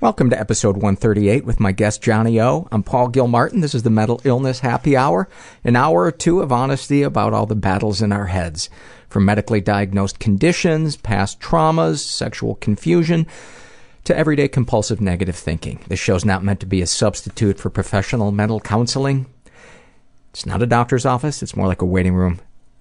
Welcome to episode 138 with my guest Johnny O. I'm Paul Gilmartin. This is the Mental Illness Happy Hour, an hour or two of honesty about all the battles in our heads. From medically diagnosed conditions, past traumas, sexual confusion, to everyday compulsive negative thinking. This show's not meant to be a substitute for professional mental counseling. It's not a doctor's office, it's more like a waiting room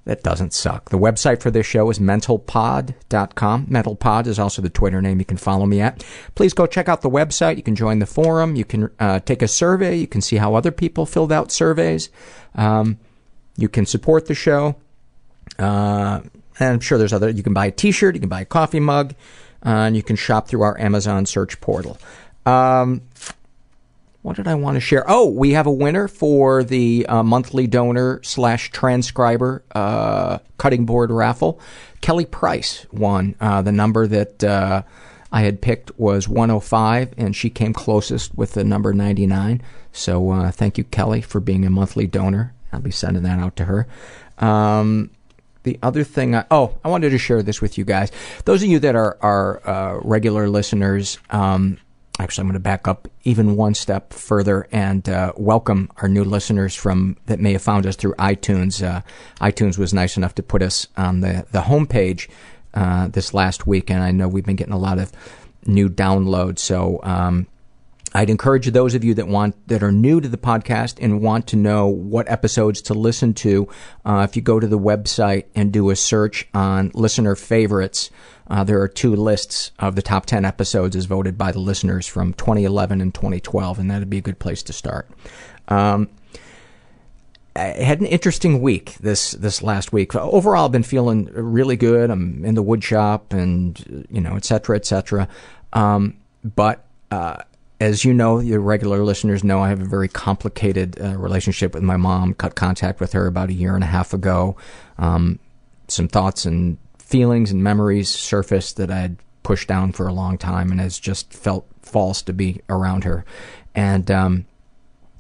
that doesn't suck. The website for this show is mentalpod.com. Mentalpod is also the Twitter name you can follow me at. Please go check out the website. You can join the forum. You can uh, take a survey. You can see how other people filled out surveys. Um, you can support the show. Uh, and I'm sure there's other, you can buy a t-shirt, you can buy a coffee mug, uh, and you can shop through our Amazon search portal. Um, what did I want to share? Oh, we have a winner for the uh, monthly donor slash transcriber uh, cutting board raffle. Kelly Price won. Uh, the number that uh, I had picked was 105, and she came closest with the number 99. So uh, thank you, Kelly, for being a monthly donor. I'll be sending that out to her. Um, the other thing, I, oh, I wanted to share this with you guys. Those of you that are are uh, regular listeners, um, actually, I'm going to back up even one step further and uh, welcome our new listeners from that may have found us through iTunes. Uh, iTunes was nice enough to put us on the the homepage uh, this last week, and I know we've been getting a lot of new downloads. So. Um, I'd encourage those of you that want that are new to the podcast and want to know what episodes to listen to. Uh, if you go to the website and do a search on listener favorites, uh, there are two lists of the top 10 episodes as voted by the listeners from 2011 and 2012, and that'd be a good place to start. Um, I had an interesting week this this last week. Overall, I've been feeling really good. I'm in the wood shop, and you know, et cetera, et cetera. Um, but uh, as you know, your regular listeners know, I have a very complicated uh, relationship with my mom. Cut contact with her about a year and a half ago. Um, some thoughts and feelings and memories surfaced that I had pushed down for a long time, and has just felt false to be around her. And um,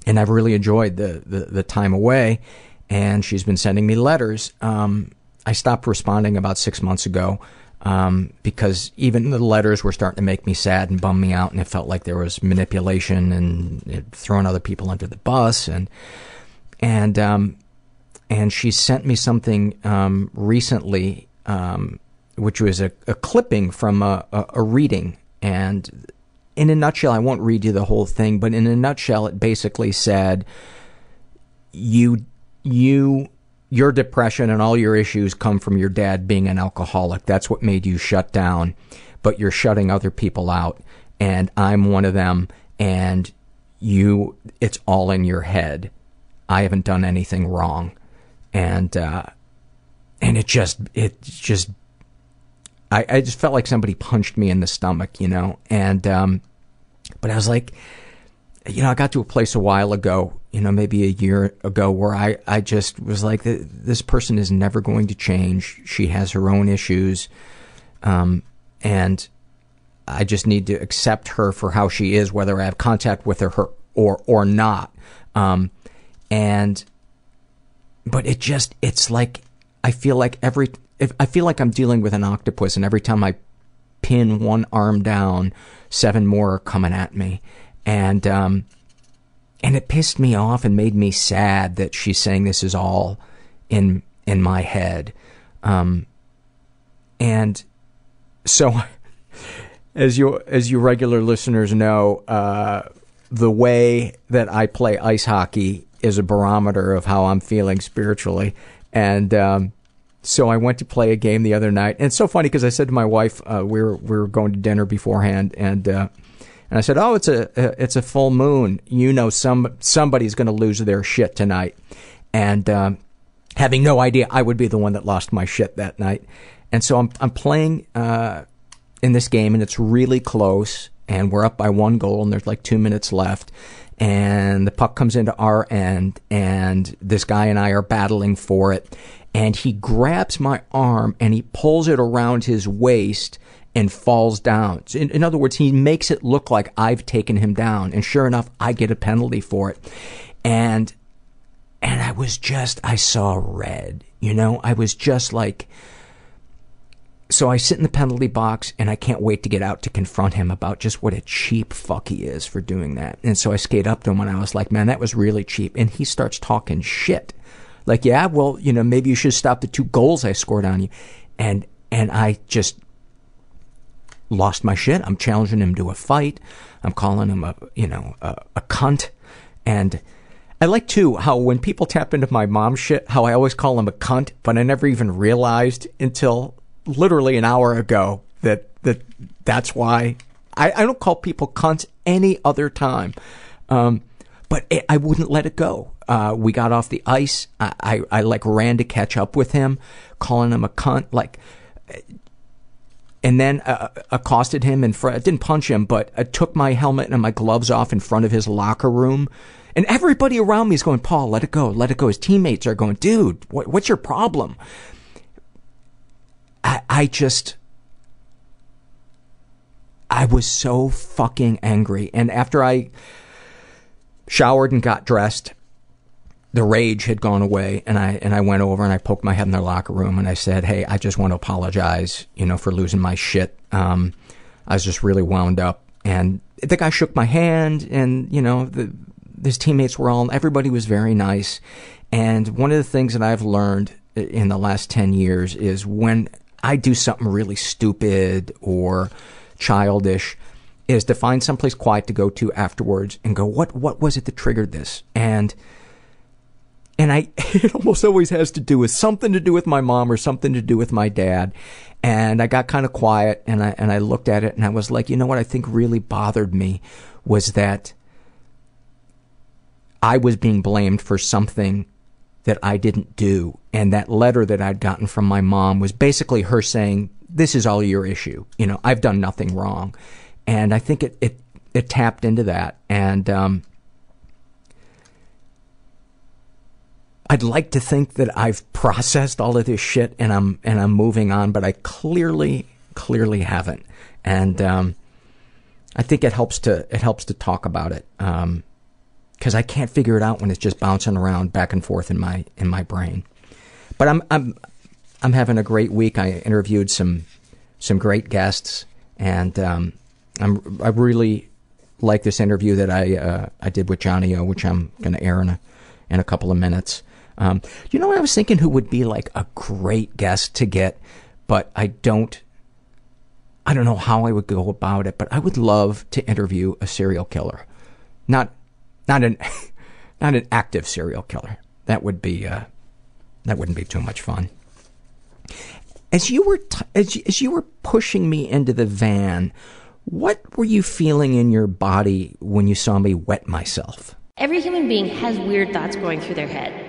and I've really enjoyed the, the, the time away. And she's been sending me letters. Um, I stopped responding about six months ago um, because even the letters were starting to make me sad and bum me out, and it felt like there was manipulation and throwing other people under the bus, and and um, and she sent me something um, recently, um, which was a, a clipping from a, a, a reading, and in a nutshell, I won't read you the whole thing, but in a nutshell, it basically said, "You you your depression and all your issues come from your dad being an alcoholic. That's what made you shut down, but you're shutting other people out. And I'm one of them. And you, it's all in your head. I haven't done anything wrong. And, uh, and it just, it just, I, I just felt like somebody punched me in the stomach, you know? And, um, but I was like, you know, I got to a place a while ago, you know, maybe a year ago, where I, I just was like, this person is never going to change. She has her own issues. Um, and I just need to accept her for how she is, whether I have contact with her, her or or not. Um, and but it just it's like I feel like every if, I feel like I'm dealing with an octopus, and every time I pin one arm down, seven more are coming at me, and um, and it pissed me off and made me sad that she's saying this is all in in my head, um, and so as you as you regular listeners know, uh, the way that I play ice hockey is a barometer of how I'm feeling spiritually, and um, so I went to play a game the other night. And it's so funny because I said to my wife, uh, we were we were going to dinner beforehand, and uh, and I said, "Oh, it's a it's a full moon. You know, some somebody's going to lose their shit tonight." And um, having no idea I would be the one that lost my shit that night. And so I'm I'm playing uh, in this game, and it's really close, and we're up by one goal, and there's like two minutes left. And the puck comes into our end, and this guy and I are battling for it. And he grabs my arm and he pulls it around his waist and falls down. In, in other words, he makes it look like I've taken him down. And sure enough, I get a penalty for it. And and I was just I saw red. You know, I was just like so I sit in the penalty box and I can't wait to get out to confront him about just what a cheap fuck he is for doing that. And so I skate up to him and I was like, man, that was really cheap. And he starts talking shit. Like, yeah, well, you know, maybe you should stop the two goals I scored on you. And, and I just lost my shit. I'm challenging him to a fight. I'm calling him a, you know, a, a cunt. And I like too how when people tap into my mom shit, how I always call him a cunt, but I never even realized until literally an hour ago that that that's why I, I don't call people cunts any other time. Um, but it, I wouldn't let it go. Uh, we got off the ice. I, I, I like ran to catch up with him, calling him a cunt, like, and then uh, accosted him in front. Didn't punch him, but I took my helmet and my gloves off in front of his locker room. And everybody around me is going, Paul, let it go, let it go. His teammates are going, dude, what, what's your problem? I, I just, I was so fucking angry. And after I showered and got dressed, the rage had gone away and I and I went over and I poked my head in their locker room and I said, "Hey, I just want to apologize, you know, for losing my shit. Um, I was just really wound up." And the guy shook my hand and, you know, the his teammates were all everybody was very nice. And one of the things that I've learned in the last 10 years is when I do something really stupid or childish, is to find someplace quiet to go to afterwards and go, what what was it that triggered this? And and I it almost always has to do with something to do with my mom or something to do with my dad. And I got kind of quiet and I and I looked at it and I was like, you know what I think really bothered me was that I was being blamed for something that I didn't do. And that letter that I'd gotten from my mom was basically her saying, this is all your issue. You know, I've done nothing wrong. And I think it, it, it tapped into that. And, um, I'd like to think that I've processed all of this shit and I'm, and I'm moving on, but I clearly, clearly haven't. And, um, I think it helps to, it helps to talk about it. Um, because I can't figure it out when it's just bouncing around back and forth in my in my brain. But I'm I'm I'm having a great week. I interviewed some some great guests, and um, I'm I really like this interview that I uh, I did with Johnny O, which I'm going to air in a in a couple of minutes. Um, you know, I was thinking who would be like a great guest to get, but I don't. I don't know how I would go about it, but I would love to interview a serial killer. Not not an not an active serial killer. That would be uh, that wouldn't be too much fun. As you were t- as, you, as you were pushing me into the van, what were you feeling in your body when you saw me wet myself? Every human being has weird thoughts going through their head.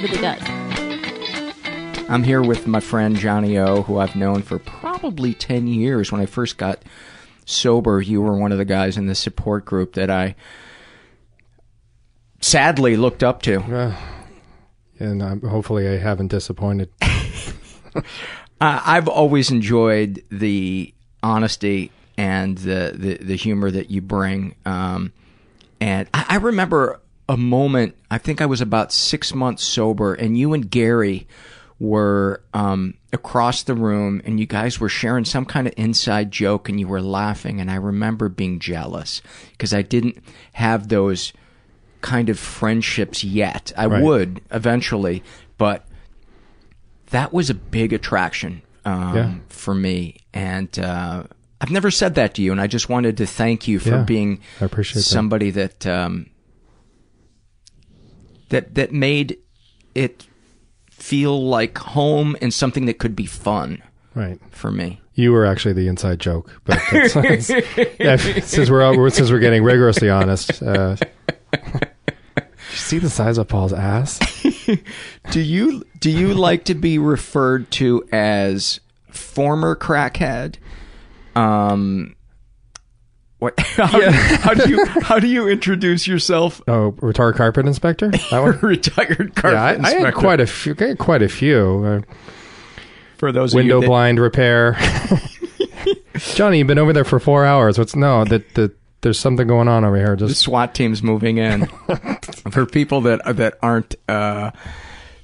It really does. I'm here with my friend Johnny O, who I've known for probably 10 years. When I first got sober, you were one of the guys in the support group that I sadly looked up to. Uh, and um, hopefully I haven't disappointed. Uh, I've always enjoyed the honesty and the, the, the humor that you bring. Um, and I, I remember a moment, I think I was about six months sober, and you and Gary were um, across the room, and you guys were sharing some kind of inside joke, and you were laughing. And I remember being jealous because I didn't have those kind of friendships yet. I Right. would eventually, but that was a big attraction um, Yeah. for me. And uh, I've never said that to you, and I just wanted to thank you for Yeah, being appreciate that. somebody that um, that that made it feel like home and something that could be fun Right. for me. You were actually the inside joke, but yeah, since we're since we're getting rigorously honest, uh, see the size of Paul's ass. Do you do you like to be referred to as former crackhead? Um, what? How, how do you how do you introduce yourself? Oh, retired carpet inspector. Retired carpet yeah, I, I had quite a few. I had quite a few. Uh, For those window of you that, blind repair. Johnny, you've been over there for four hours. What's no? That that there's something going on over here. the Just SWAT team's moving in. For people that that aren't uh,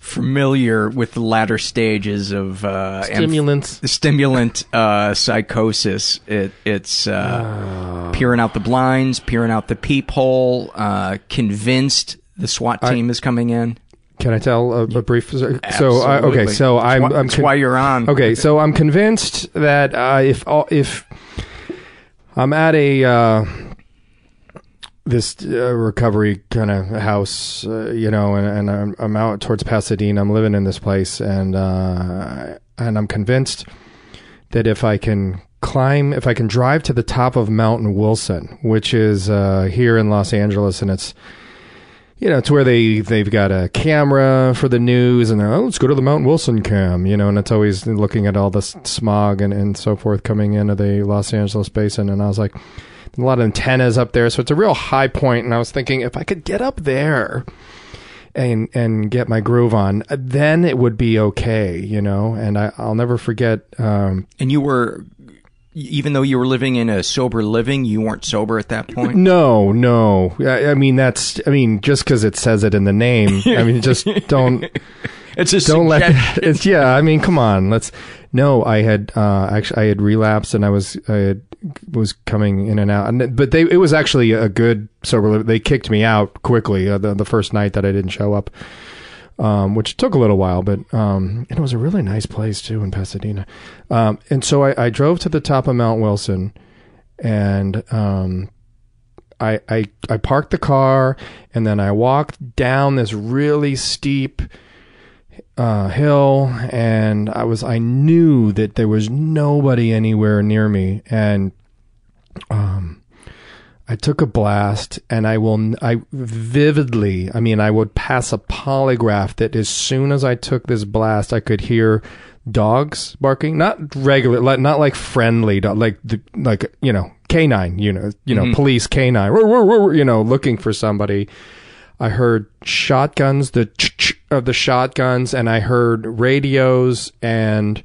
familiar with the latter stages of uh, amph- stimulants. the stimulant uh, psychosis. It, it's uh, peering out the blinds, peering out the peephole, uh, convinced the SWAT I- team is coming in. Can I tell a, a brief? So, I, okay, so I'm. why- I'm that's why you're on. Okay, so I'm convinced that uh, if all- if I'm at a uh, this uh, recovery kind of house, uh, you know, and, and I'm, I'm out towards Pasadena. I'm living in this place, and uh, and I'm convinced that if I can climb, if I can drive to the top of Mount Wilson, which is uh, here in Los Angeles, and it's you know, it's where they they've got a camera for the news, and oh, let's go to the Mount Wilson cam, you know, and it's always looking at all the smog and, and so forth coming into the Los Angeles basin, and I was like, a lot of antennas up there, so it's a real high point. and I was thinking if I could get up there and and get my groove on, then it would be okay, you know, and I, I'll never forget. Um, And you were, even though you were living in a sober living, you weren't sober at that point. No, no. I, I mean, that's. I mean, just because it says it in the name. I mean, just don't. It's a don't let. It's yeah. I mean, come on. Let's. No, I had uh, actually I had relapsed and I was I had, was coming in and out. And, but they it was actually a good sober. They kicked me out quickly uh, the the first night that I didn't show up. Um, which took a little while, but um, and it was a really nice place too in Pasadena. Um, and so I, I drove to the top of Mount Wilson, and um, I, I I parked the car and then I walked down this really steep uh, hill and I was I knew that there was nobody anywhere near me and um I took a blast and I will I vividly I mean I would pass a polygraph that as soon as I took this blast I could hear dogs barking not regular like not like friendly dog like the like you know canine you know you know Mhm. police canine you know looking for somebody I heard shotguns, the ch-ch of the shotguns, and I heard radios, and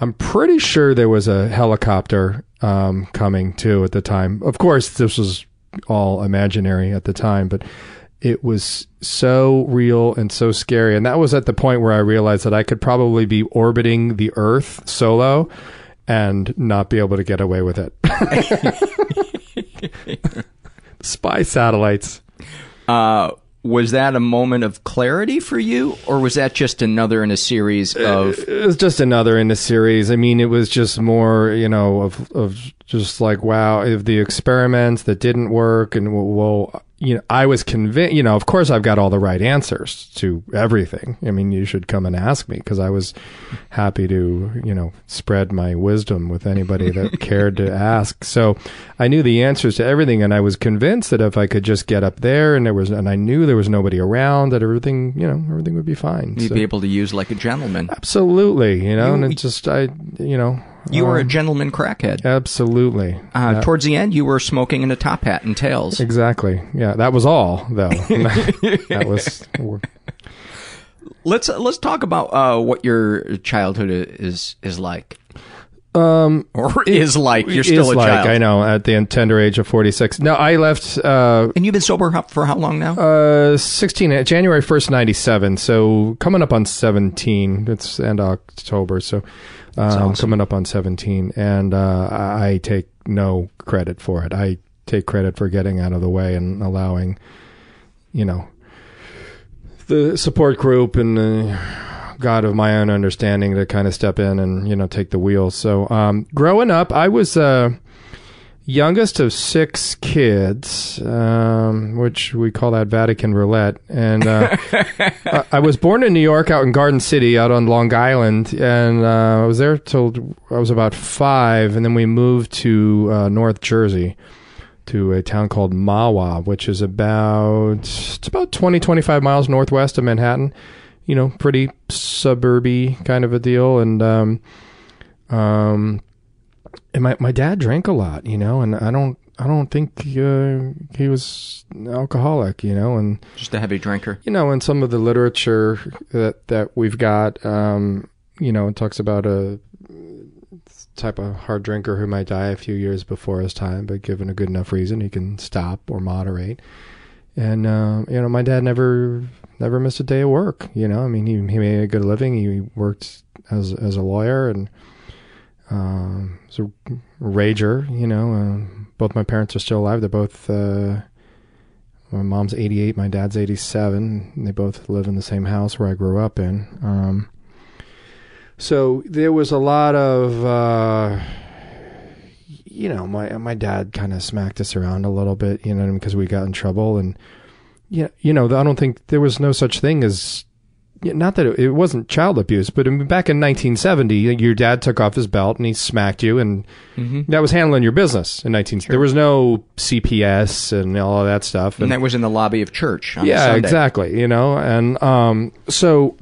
I'm pretty sure there was a helicopter um, coming too at the time. Of course, this was all imaginary at the time, but it was so real and so scary. And that was at the point where I realized that I could probably be orbiting the Earth solo and not be able to get away with it. Spy satellites. Uh, was that a moment of clarity for you, or was that just another in a series uh, of? It was just another in a series. I mean, it was just more, you know, of of just like wow, if the experiments that didn't work, and well, well you know, I was convinced, you know, of course I've got all the right answers to everything. I mean, you should come and ask me because I was happy to, you know, spread my wisdom with anybody that cared to ask. So I knew the answers to everything and I was convinced that if I could just get up there and there was, and I knew there was nobody around that everything, you know, everything would be fine. You'd So- be able to use like a gentleman. Absolutely, you know, You- and it just, I, you know. You were a um, gentleman crackhead. Absolutely. Uh, Yeah. Towards the end, you were smoking in a top hat and tails. Exactly. Yeah, that was all though. that was Let's let's talk about uh, what your childhood is is like. Um Or is like. You're still is a like, child. I know at the tender age of 46. No, I left uh And you've been sober for how long now? uh 16 January 1st 97. So coming up on 17. It's end October. So um, coming up on 17 and uh I I take no credit for it. I take credit for getting out of the way and allowing you know the support group and the God of my own understanding to kind of step in and you know take the wheel. So um, growing up, I was uh, youngest of six kids, um, which we call that Vatican roulette. And uh, I, I was born in New York, out in Garden City, out on Long Island, and uh, I was there till I was about five, and then we moved to uh, North Jersey to a town called Mahwah, which is about it's about 20 25 miles northwest of Manhattan. You know, pretty suburby kind of a deal and um um and my my dad drank a lot, you know, and I don't I don't think uh, he was alcoholic, you know, and Just a heavy drinker. you know, in some of the literature that that we've got, um, you know, it talks about a type of hard drinker who might die a few years before his time, but given a good enough reason, he can stop or moderate. And uh, you know, my dad never never missed a day of work. You know, I mean, he he made a good living. He worked as as a lawyer and um, rager. You know, uh, both my parents are still alive. They're both. Uh, my mom's 88, my dad's 87. And they both live in the same house where I grew up in. Um, so there was a lot of, uh, you know, my my dad kind of smacked us around a little bit, you know, because we got in trouble, and yeah, you know, I don't think there was no such thing as. Not that it, it wasn't child abuse, but I mean, back in 1970, your dad took off his belt and he smacked you, and Mm-hmm. that was handling your business in 19. There was no CPS and all of that stuff, And that was in the lobby of church. On yeah, exactly. You know, and um, so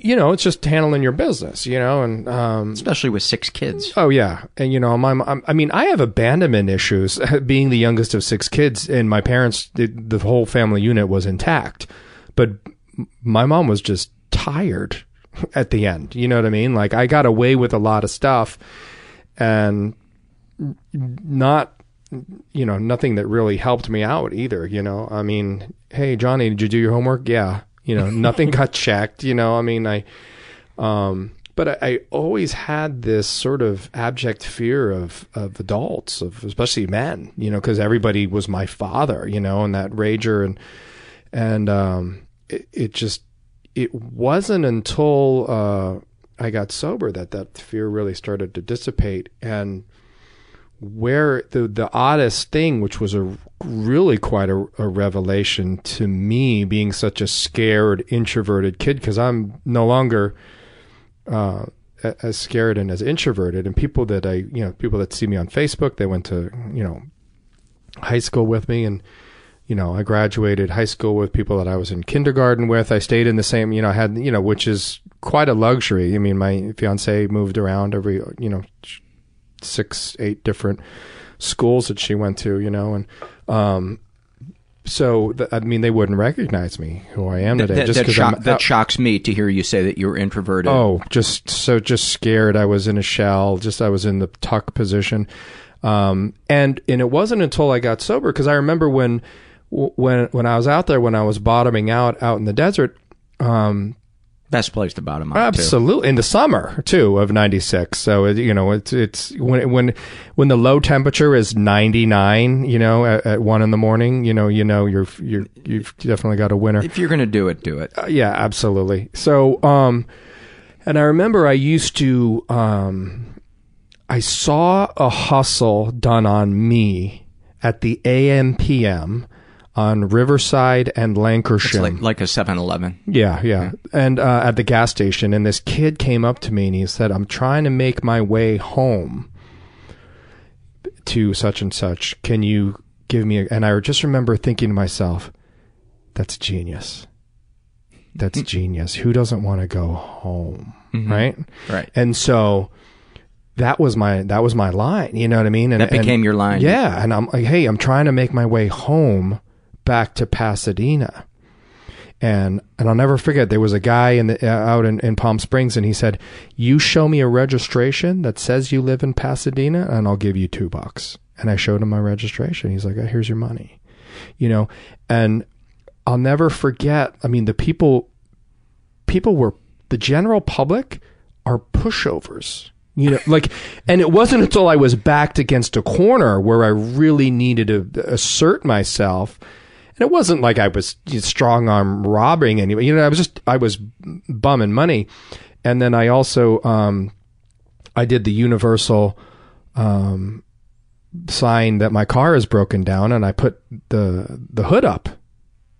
you know, it's just handling your business. You know, and um, especially with six kids. Oh yeah, and you know, my I'm, I mean, I have abandonment issues being the youngest of six kids, and my parents, the, the whole family unit was intact, but my mom was just tired at the end. You know what I mean? Like I got away with a lot of stuff, and not you know nothing that really helped me out either you know i mean hey johnny did you do your homework yeah you know nothing got checked you know i mean i um but I, I always had this sort of abject fear of of adults of especially men you know because everybody was my father you know and that rager and and um it, it just it wasn't until uh i got sober that that fear really started to dissipate. And where the the oddest thing, which was a really quite a, a revelation to me, being such a scared, introverted kid, because I'm no longer uh, as scared and as introverted. And people that I, you know, people that see me on Facebook, they went to, you know, high school with me, and you know, I graduated high school with people that I was in kindergarten with. I stayed in the same, you know, I had, you know, which is quite a luxury. I mean, my fiance moved around every, you know, six, eight different schools that she went to, you know, and um, so th- I mean, they wouldn't recognize me who I am today. that, just that, 'cause shock, I'm that shocks me to hear you say that you're introverted. Oh, just so just scared. I was in a shell. Just I was in the tuck position, um, and and it wasn't until I got sober because I remember when when when I was out there when I was bottoming out out in the desert. Um, Best place to bottom out. Absolutely, in the summer too of '96. So you know, it's it's when when when the low temperature is 99. You know, at, at one in the morning. You know, you know, you're you're you've definitely got a winner. If you're gonna do it, do it. Uh, yeah, absolutely. So, um, and I remember I used to, um, I saw a hustle done on me at the AMPM on Riverside and Lankershim. It's like, like a 7-Eleven. Yeah, yeah. And uh, at the gas station, and this kid came up to me and he said, "I'm trying to make my way home to such and such. Can you give me?" A-? And I just remember thinking to myself, "That's genius. That's genius. Who doesn't want to go home, Mhm. right? Right. And so." That was my that was my line, you know what I mean? And That became and- your line. Yeah, and I'm like, hey, I'm trying to make my way home back to Pasadena. And and I'll never forget there was a guy in the uh, out in, in Palm Springs and he said you show me a registration that says you live in Pasadena and I'll give you 2 bucks. And I showed him my registration. He's like oh, here's your money. You know and I'll never forget I mean the people people were the general public are pushovers. You know like and it wasn't until I was backed against a corner where I really needed to assert myself and it wasn't like I was strong arm robbing anybody. You know, I was just I was bumming money, and then I also um, I did the universal um, sign that my car is broken down, and I put the the hood up,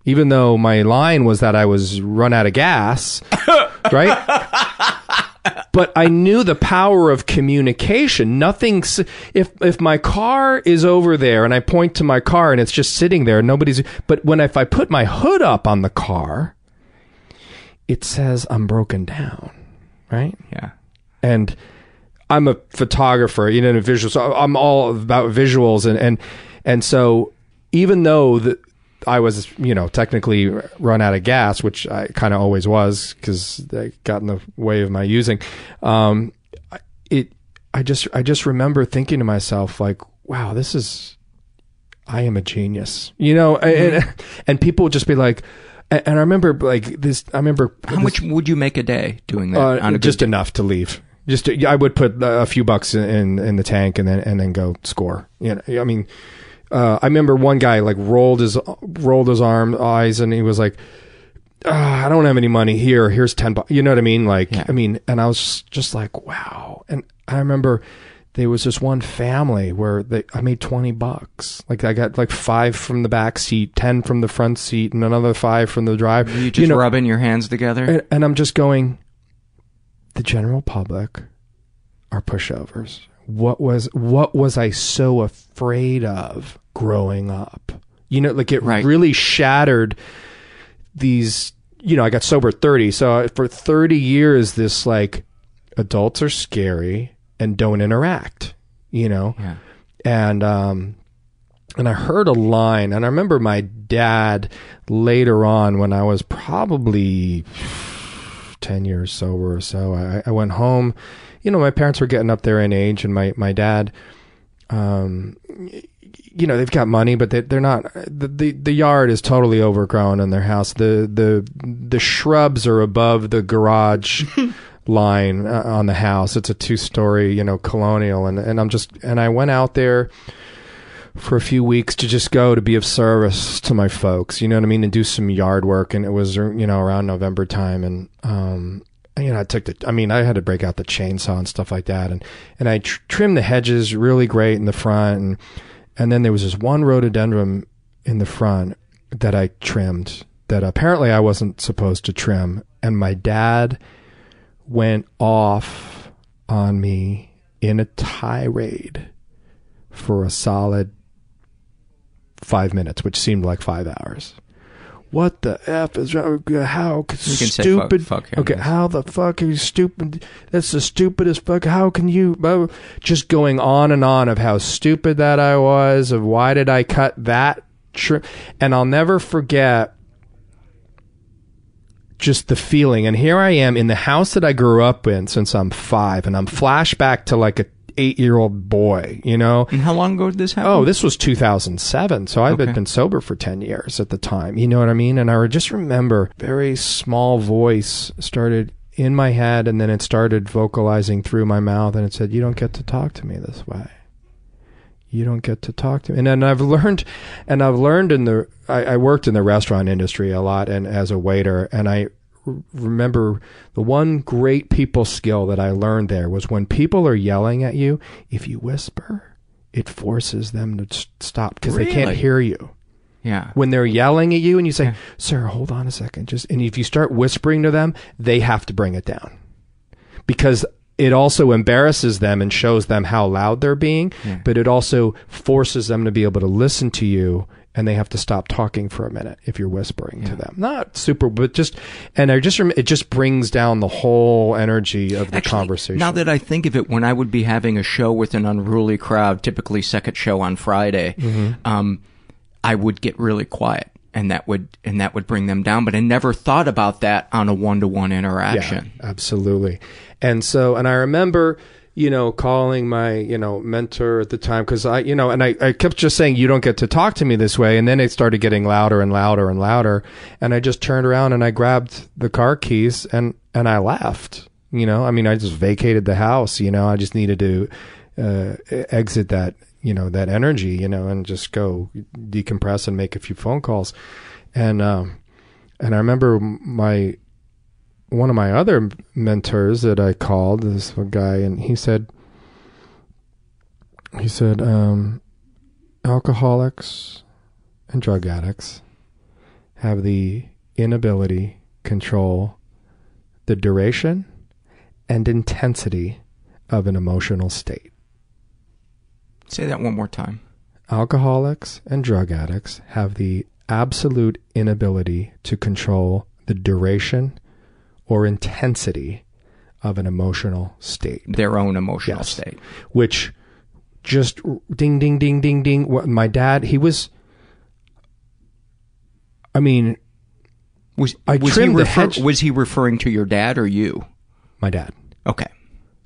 even though my line was that I was run out of gas, right? But I knew the power of communication. Nothing. If if my car is over there and I point to my car and it's just sitting there, nobody's. But when if I put my hood up on the car, it says I'm broken down, right? Yeah. And I'm a photographer, you know, in visual. So I'm all about visuals, and and and so even though the, I was, you know, technically run out of gas, which I kind of always was because they got in the way of my using. Um, I- it, I just, I just remember thinking to myself, like, wow, this is, I am a genius, you know, and, and people would just be like, and I remember like this, I remember How much would you make a day doing that? uh, on a just enough to leave. Just to, I would put a few bucks in, in in the tank and then and then go score. You know, I mean, uh, I remember one guy like rolled his rolled his arm eyes and he was like, "Ah, I don't have any money here. Here's ten bucks. You know what I mean? Like, I mean, and I was just like, wow. And I remember there was this one family where they I made twenty bucks. Like I got like five from the back seat, ten from the front seat, and another five from the drive. You just rubbing your hands together. And, and I'm just going, the general public are pushovers. What was what was I so afraid of growing up? You know, like it really shattered these. You know, I got sober at 30, so for 30 years, this like adults are scary and don't interact. You know, Yeah. and um, and I heard a line, and I remember my dad later on when I was probably 10 years sober or so. I, I went home. You know, my parents were getting up there in age, and my, my dad, um, you know, they've got money, but they, they're not. The, the the yard is totally overgrown in their house. The the the shrubs are above the garage line uh, on the house. It's a two story, you know, colonial, and and I'm just and I went out there for a few weeks to just go to be of service to my folks, you know what I mean, and do some yard work. And it was, you know, around November time. And, um, you know, I took the, I mean, I had to break out the chainsaw and stuff like that. And, and I tr- trimmed the hedges really great in the front. And, and then there was this one rhododendron in the front that I trimmed that apparently I wasn't supposed to trim. And my dad went off on me in a tirade for a solid five minutes, which seemed like five hours. What the f is wrong? How You can say fuck- stupid? fuck him. okay, how the fuck are you stupid? That's the stupidest fuck. How can you? blah, blah. Just going on and on of how stupid that I was. Of why did I cut that? Tr-? And I'll never forget just the feeling. And here I am in the house that I grew up in since I'm five, and I'm flashback to like a eight year old boy, you know. And how long ago did this happen? Oh, this was 2007. So I've Okay. been sober for 10 years at the time. You know what I mean? And I just remember very small voice started in my head and then it started vocalizing through my mouth and it said, You don't get to talk to me this way. You don't get to talk to me. And then I've learned, and I've learned in the, I, I worked in the restaurant industry a lot and as a waiter, and I remember the one great people skill that I learned there was when people are yelling at you, if you whisper, it forces them to stop because they can't hear you. Yeah. When they're yelling at you and you say, "Sir, hold on a second. Just and if you start whispering to them, they have to bring it down. Because it also embarrasses them and shows them how loud they're being, Yeah. but it also forces them to be able to listen to you and they have to stop talking for a minute if you're whispering to them. Not super, but just, and I just, it just brings down the whole energy of the conversation. Now that I think of it, when I would be having a show with an unruly crowd, typically second show on Friday, Mhm. um, I would get really quiet, and that would and that would bring them down. But I never thought about that on a one to one interaction. Yeah, absolutely. And so, and I remember, you know, calling my, you know, mentor at the time because I, you know, and I, I kept just saying, you don't get to talk to me this way. And then it started getting louder and louder and louder. And I just turned around and I grabbed the car keys and, and I left. You know, I mean, I just vacated the house. You know, I just needed to uh, exit that, you know, that energy, you know, and just go decompress and make a few phone calls. And, um, and I remember my, one of my other mentors that I called, this guy, and he said, he said, um, alcoholics and drug addicts have the inability control the duration and intensity of an emotional state. Say that one more time. Alcoholics and drug addicts have the absolute inability to control the duration or intensity of an emotional state. Their own emotional Yes. state. Which just ding, ding, ding, ding, ding. My dad, he was, I mean, Was I was he, trimmed the hedge. was he referring to your dad or you? My dad. Okay.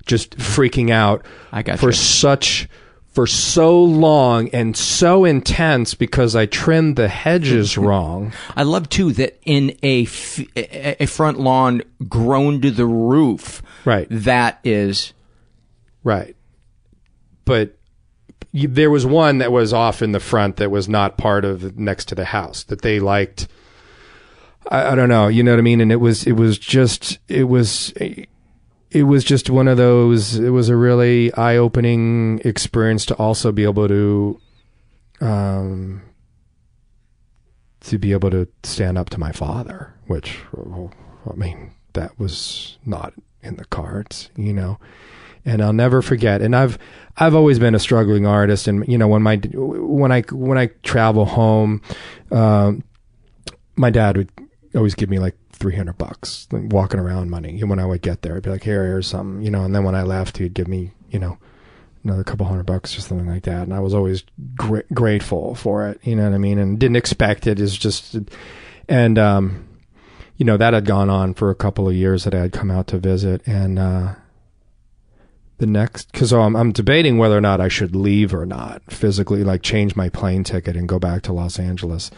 Just freaking out I got for you. such for so long and so intense because I trimmed the hedges wrong. I love too that in a f- a front lawn grown to the roof. Right. That is Right. But you, there was one that was off in the front that was not part of next to the house that they liked. I, I don't know, you know what I mean? And it was, it was just, it was, it was just one of those, it was a really eye opening experience to also be able to, um, to be able to stand up to my father, which, I mean, that was not in the cards, you know and I'll never forget. And I've I've always been a struggling artist, and you know when my when I when I travel home, um, my dad would always give me like three hundred bucks, walking around money. And when I would get there, I'd be like, "Here, here's something," you know. And then when I left, he'd give me, you know, another couple hundred bucks or something like that. And I was always gra- grateful for it, you know what I mean, and didn't expect. It's just, and um, you know that had gone on for a couple of years that I had come out to visit, and. uh the next because I'm, I'm debating whether or not I should leave or not physically, like change my plane ticket and go back to Los Angeles.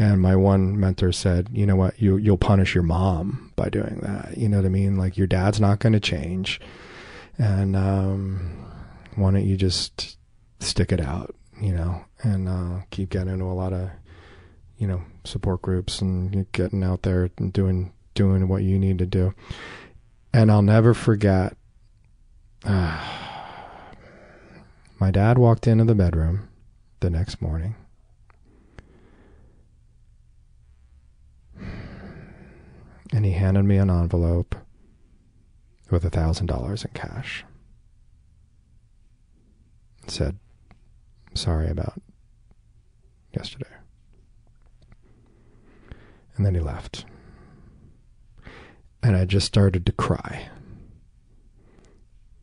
And my one mentor said, "You know what? You you'll punish your mom by doing that. You know what I mean? Like your dad's not going to change, and um, why don't you just stick it out? You know, and uh, keep getting into a lot of, you know, support groups and getting out there and doing doing what you need to do." And I'll never forget my dad walked into the bedroom the next morning. And he handed me an envelope with a thousand dollars in cash. Said, sorry about yesterday. And then he left. And I just started to cry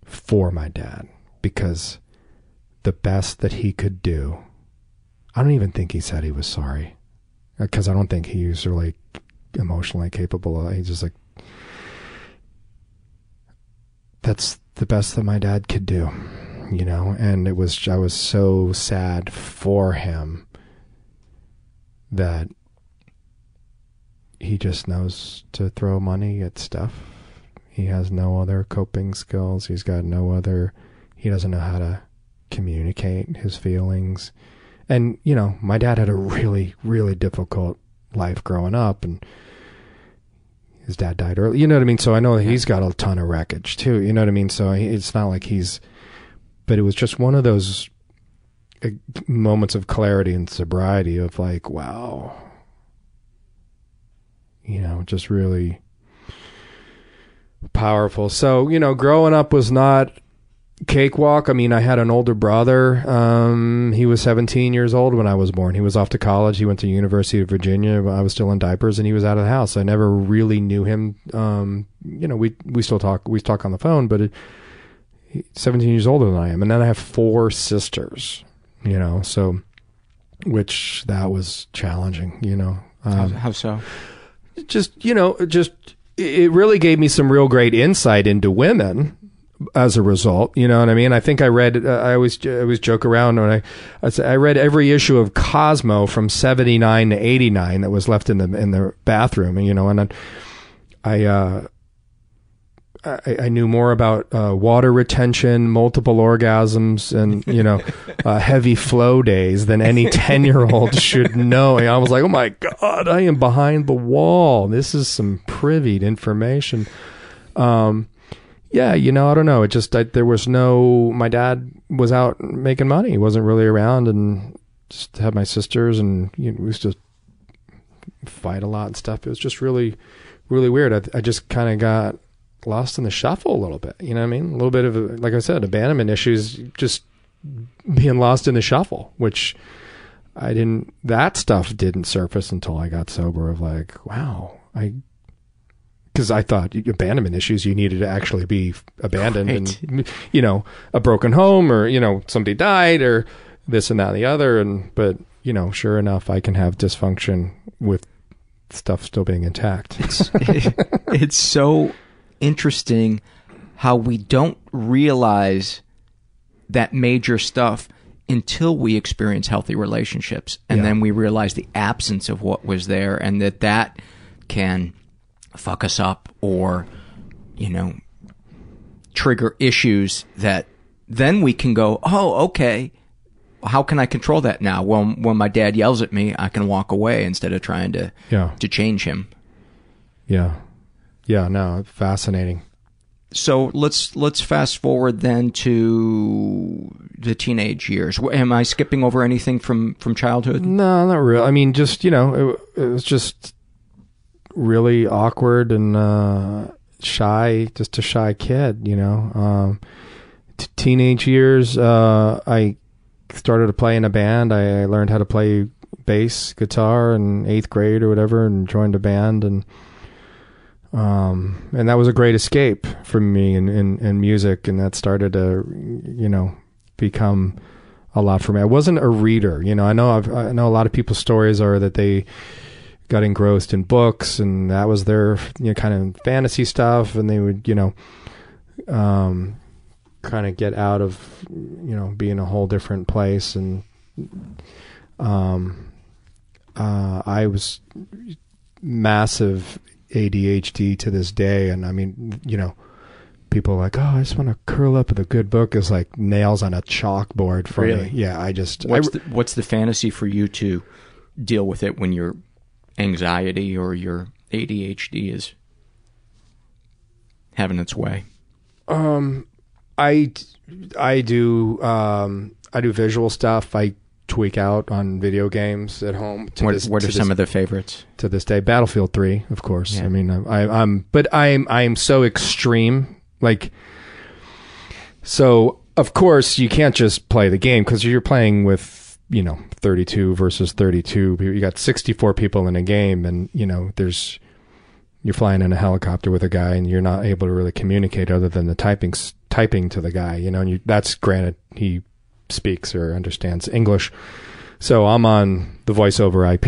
for my dad because the best that he could do. I don't even think he said he was sorry because I don't think he was really emotionally capable. of. He's just like, that's the best that my dad could do. you know, and it was I was so sad for him that he just knows to throw money at stuff. He has no other coping skills. He's got no other he doesn't know how to communicate his feelings. And, you know, my dad had a really, really difficult life growing up and his dad died early. You know what I mean? So I know he's got a ton of wreckage too. You know what I mean? So it's not like he's, but it was just one of those uh, moments of clarity and sobriety of like, wow, you know, just really powerful. So, you know, growing up was not cakewalk. I mean, I had an older brother. Um, he was 17 years old when I was born. He was off to college. He went to University of Virginia. I was still in diapers, and he was out of the house. I never really knew him. Um, you know, we we still talk. We talk on the phone, but it, he, 17 years older than I am, and then I have four sisters. You know, so which that was challenging. You know, um, how, how so? Just you know, just it really gave me some real great insight into women as a result. You know what I mean? I think I read. Uh, I always I always joke around when I I, say, I read every issue of Cosmo from seventy nine to eighty nine that was left in the in the bathroom. You know, and I. I uh, I, I, knew more about uh, water retention, multiple orgasms, and you know, uh, heavy flow days than any ten year old should know. And I was like, "Oh my god, I am behind the wall. This is some privied information." Um, yeah, you know, I don't know. It just I, there was no. My dad was out making money. He wasn't really around, and just had my sisters, and you know, we used to fight a lot and stuff. It was just really, really weird. I, I just kind of got lost in the shuffle a little bit. You know what I mean? A little bit of, like I said, abandonment issues, just being lost in the shuffle, which I didn't. That stuff didn't surface until I got sober. Of like, wow, I because I thought abandonment issues you needed to actually be abandoned right. and you know a broken home or you know somebody died or this and that and the other and but you know sure enough I can have dysfunction with stuff still being intact. It's, it's so interesting how we don't realize that major stuff until we experience healthy relationships and yeah. then we realize the absence of what was there and that that can fuck us up or, you know, trigger issues that then we can go, oh, okay, how can I control that now? Well, when my dad yells at me, I can walk away instead of trying to yeah. to change him. Yeah, yeah, no, fascinating. So let's let's fast forward then to the teenage years. Am I skipping over anything from from childhood? No, not really. I mean, just you know, it, it was just really awkward and uh, shy, just a shy kid, you know. Um, t- teenage years, uh, I started to play in a band. I, I, learned how to play bass guitar in eighth grade or whatever, and joined a band, and um, and that was a great escape for me in, in, in music, and that started to, you know, become a lot for me. I wasn't a reader, you know. I know I've, I know a lot of people's stories are that they got engrossed in books and that was their you know kind of fantasy stuff and they would you know um, kind of get out of you know being a whole different place and um, uh, I was massive ADHD to this day and I mean you know people are like oh I just want to curl up with a good book is like nails on a chalkboard for really? me yeah I just what's I, the, what's the fantasy for you to deal with it when you're anxiety or your ADHD is having its way? Um, I I do um I do visual stuff. I tweak out on video games at home. what, this, what are some of the favorites to this day? Battlefield Three, of course. Yeah. I mean, I, I'm, but I'm I'm so extreme. Like, so of course you can't just play the game because you're playing with you know 32 versus 32 you got 64 people in a game and you know there's you're flying in a helicopter with a guy and you're not able to really communicate other than the typing typing to the guy you know and you, that's granted he speaks or understands english so i'm on the voiceover ip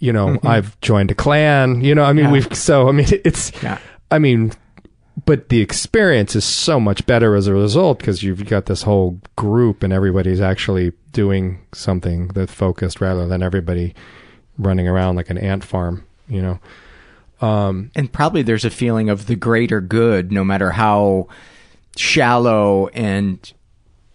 you know mm-hmm. i've joined a clan you know i mean yeah. we've so i mean it's yeah. i mean but the experience is so much better as a result because you've got this whole group and everybody's actually doing something that's focused rather than everybody running around like an ant farm, you know. Um, and probably there's a feeling of the greater good, no matter how shallow and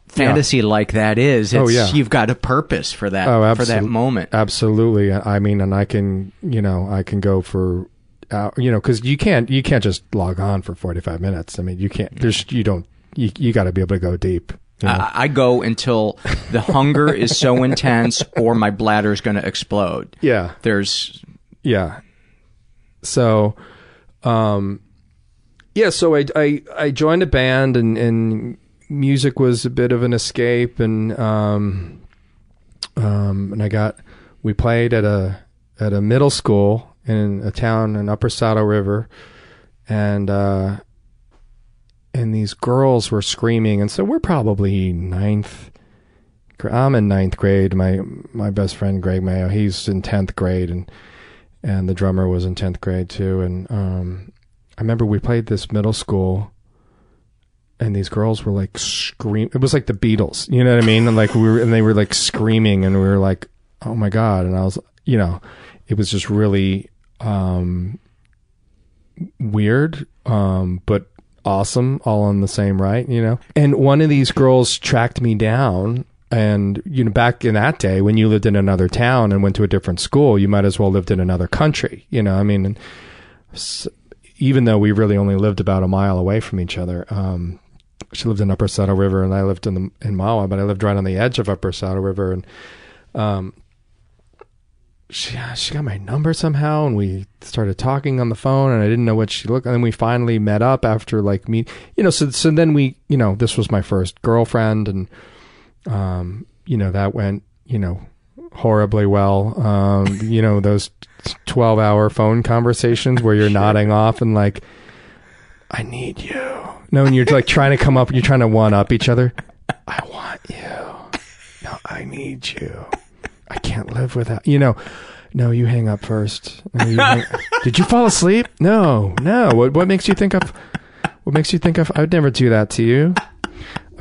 fantasy like that is. Oh, It's, yeah. You've got a purpose for that Oh, for that moment. Absolutely. I mean, and I can, you know, I can go for, uh, you know, because you can't, you can't just log on for forty five minutes. I mean, you can't. There's, you don't, you, you got to be able to go deep. you know? I, I go until the hunger is so intense or my bladder is going to explode. Yeah. There's yeah. So, um, yeah. So I I I joined a band and and music was a bit of an escape and um um and I got we played at a at a middle school in a town in Upper Saddle River and uh and these girls were screaming and so we're probably ninth I'm in ninth grade my my best friend Greg Mayo he's in 10th grade and and the drummer was in 10th grade too and um I remember we played this middle school and these girls were like scream it was like the Beatles you know what I mean? And like we were and they were like screaming and we were like oh my god and I was you know it was just really um weird um but awesome all on the same right you know? And one of these girls tracked me down and you know back in that day when you lived in another town and went to a different school you might as well lived in another country you know? I mean even though we really only lived about a mile away from each other um she lived in upper saddle river and i lived in the in Mahwah but i lived right on the edge of upper saddle river and um she she got my number somehow and we started talking on the phone and I didn't know what she looked and then we finally met up after like me you know so so then we you know this was my first girlfriend and um you know that went you know horribly well. Um you know those 12 hour phone conversations where you're nodding off and like I need you. No and you're like trying to come up you're trying to one up each other. I want you. No I need you I can't live without you know. No, you hang up first. No, you hang- Did you fall asleep? No, no. What what makes you think of? What makes you think of? I would never do that to you.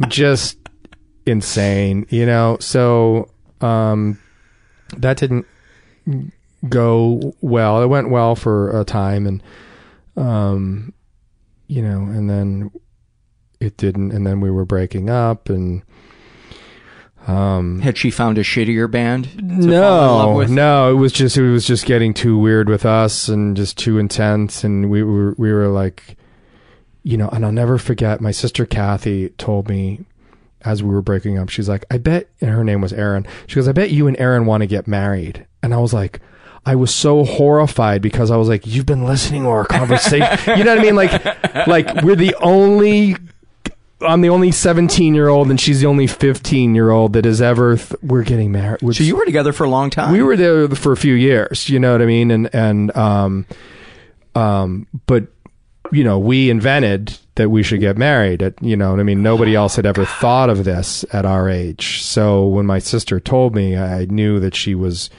I'm just insane, you know. So um, that didn't go well. It went well for a time, and um, you know, and then it didn't, and then we were breaking up, and um, had she found a shittier band? to fall in love no, with? no, it was just it was just getting too weird with us and just too intense, and we were we were like, you know, and I'll never forget. My sister Kathy told me as we were breaking up, she's like, I bet, and her name was Erin. She goes, I bet you and Erin want to get married, and I was like. I was so horrified because I was like, "You've been listening to our conversation." you know what I mean? Like, like we're the only I'm the only 17 year old and she's the only 15 year old that has ever th- we're getting married. So you were together for a long time. we were there for a few years, you know what I mean? And and um um but you know, we invented that we should get married at you know what I mean? Nobody else had ever thought of this at our age. So when my sister told me, I knew that she was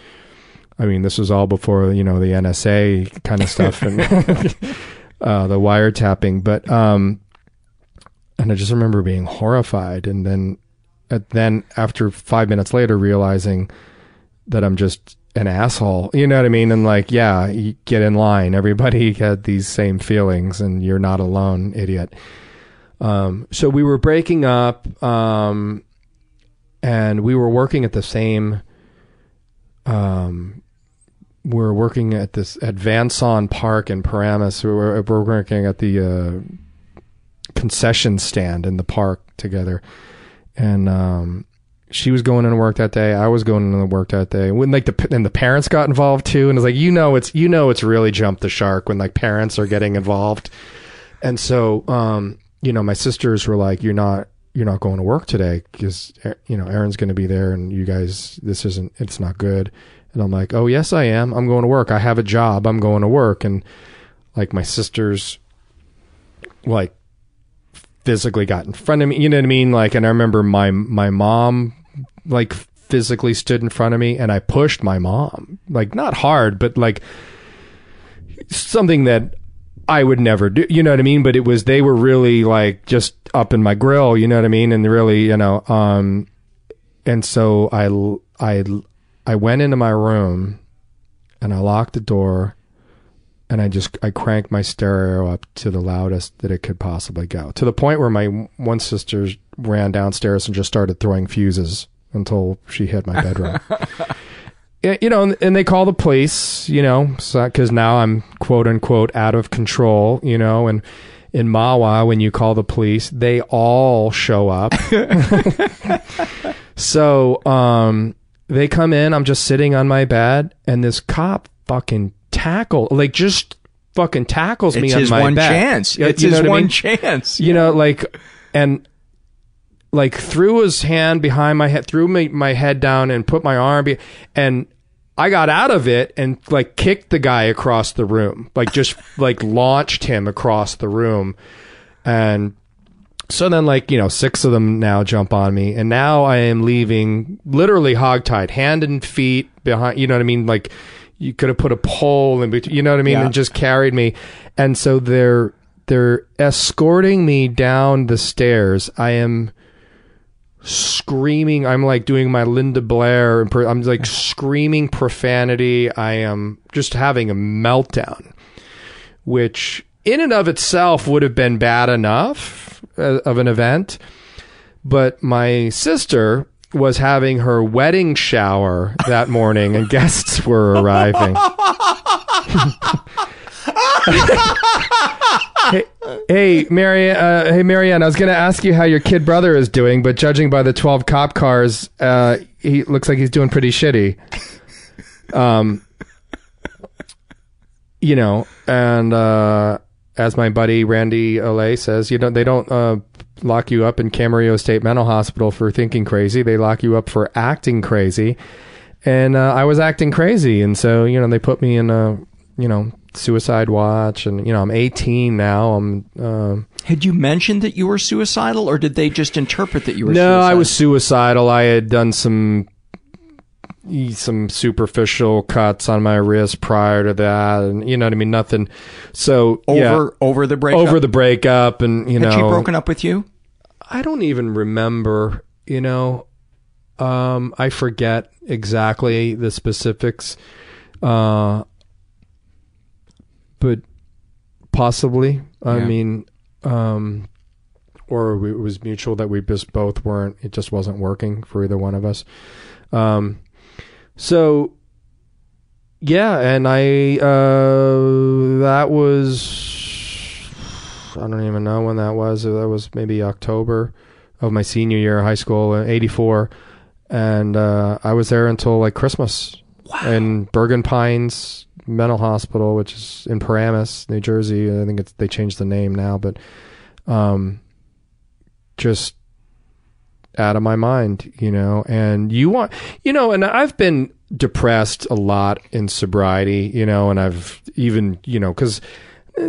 I mean, this was all before, you know, the NSA kind of stuff and uh the wiretapping, but um and I just remember being horrified, and then, at, then after five minutes later, realizing that I'm just an asshole. You know what I mean? And like, yeah, get in line. Everybody had these same feelings, and you're not alone, idiot. Um, so we were breaking up, um, and we were working at the same. Um, we're working at this at Van Saun Park in Paramus. We're, we're working at the. Uh, concession stand in the park together. And um she was going into work that day. I was going into work that day. When like the and the parents got involved too. And it's like you know it's you know it's really jumped the shark when like parents are getting involved. And so um you know my sisters were like you're not you're not going to work today because you know Erin's going to be there and you guys this isn't it's not good. And i'm like oh yes i am. I'm going to work. I have a job. I'm going to work. And like my sisters like physically got in front of me. You know what I mean? Like, and I remember my my mom like physically stood in front of me, and I pushed my mom, like not hard, but like something that I would never do, you know what I mean? But it was, they were really like just up in my grill, you know what I mean? And really, you know, um, and so I, I, I went into my room and I locked the door and I just, I cranked my stereo up to the loudest that it could possibly go to the point where my one sister ran downstairs and just started throwing fuses until she hit my bedroom. You know, and, they call the police, you know, because now I'm quote unquote out of control, you know, and in Mahwah, when you call the police, they all show up. so, um, they come in, I'm just sitting on my bed, and this cop fucking tackle, like just fucking tackles me It's on his my one bed. chance. You- It's you know his I one mean? chance. You know, like, and like threw his hand behind my head, threw my, my head down and put my arm, be- and I got out of it and like kicked the guy across the room, like just like launched him across the room. And so then like, you know, six of them now jump on me and now I am leaving literally hogtied, hand and feet behind, you know what I mean? Like you could have put a pole in between, you know what I mean? Yeah. And just carried me. And so they're, they're escorting me down the stairs. I am screaming. I'm like doing my Linda Blair. and I'm like screaming profanity. I am just having a meltdown, which in and of itself would have been bad enough uh, of an event. But my sister was having her wedding shower that morning and guests were arriving. hey, hey, Mary, uh, hey, Marianne. I was going to ask you how your kid brother is doing, but judging by the twelve cop cars, uh, he looks like he's doing pretty shitty. Um, you know, and uh, as my buddy Randy Olay says, you don't they don't uh, lock you up in Camarillo State Mental Hospital for thinking crazy. They lock you up for acting crazy. And uh, I was acting crazy, and so you know they put me in a you know suicide watch, and you know I'm 18 now. I'm um Had you mentioned that you were suicidal, or did they just interpret that you were? no, suicidal? I was suicidal. I had done some some superficial cuts on my wrist prior to that, and you know what I mean. Nothing. So over yeah, over the breakup. over the breakup, and you Had know, she broken up with you? I don't even remember. You know, um, I forget exactly the specifics, uh, but possibly. I Yeah. mean, um, or it was mutual that we just both weren't. It just wasn't working for either one of us. Um, so yeah, and I uh, that was I don't even know when that was. That was maybe October of my senior year of high school, uh, '84, and uh, I was there until like Christmas in Bergen Pines Mental Hospital, which is in Paramus, New Jersey. I think it's they changed the name now, but um, just out of my mind, you know. And you want, you know, and I've been depressed a lot in sobriety, you know, and I've even, you know, because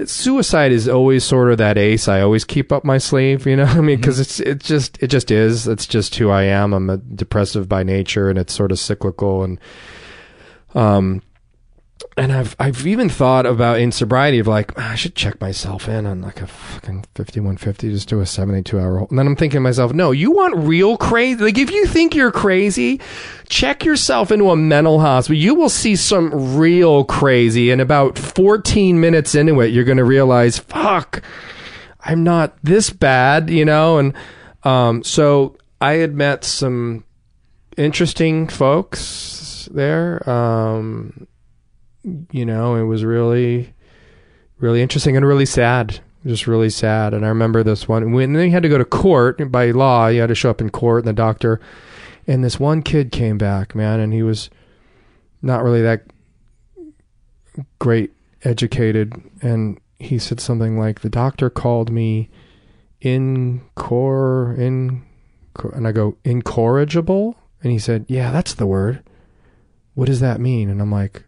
suicide is always sort of that ace I always keep up my sleeve, you know. I mean, because it's it just it just is. It's just who I am. I'm a depressive by nature, and it's sort of cyclical and um and I've I've even thought about in sobriety of like "Ah, I should check myself in on like a fucking fifty one fifty, just do a seventy two hour. And then I'm thinking to myself, no, you want real crazy? Like if you think you're crazy, check yourself into a mental hospital. You will see some real crazy. And about fourteen minutes into it, you're going to realize, fuck, I'm not this bad, you know. And um, so I had met some interesting folks there. Um, you know, it was really, really interesting and really sad. Just really sad. And I remember this one when they had to go to court by law. You had to show up in court, and the doctor and this one kid came back, man, and he was not really that great educated, and he said something like, "The doctor called me incor in," and I go incorrigible, and he said, "Yeah, that's the word. What does that mean?" And I'm like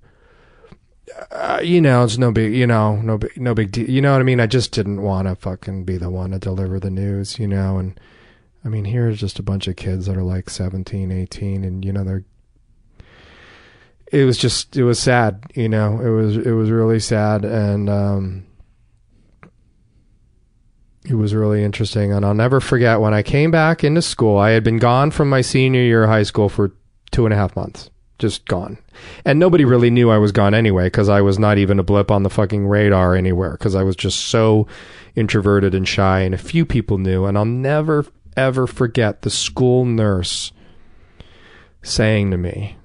uh, you know, it's no big, you know, no big, no big deal. You know what I mean? I just didn't want to fucking be the one to deliver the news, you know. And I mean, here's just a bunch of kids that are like 17, 18, and you know, they're. It was just, it was sad, you know. It was, it was really sad, and um, it was really interesting. And I'll never forget when I came back into school. I had been gone from my senior year of high school for two and a half months, just gone. And nobody really knew I was gone anyway because I was not even a blip on the fucking radar anywhere because I was just so introverted and shy. And a few people knew. And I'll never ever forget the school nurse saying to me,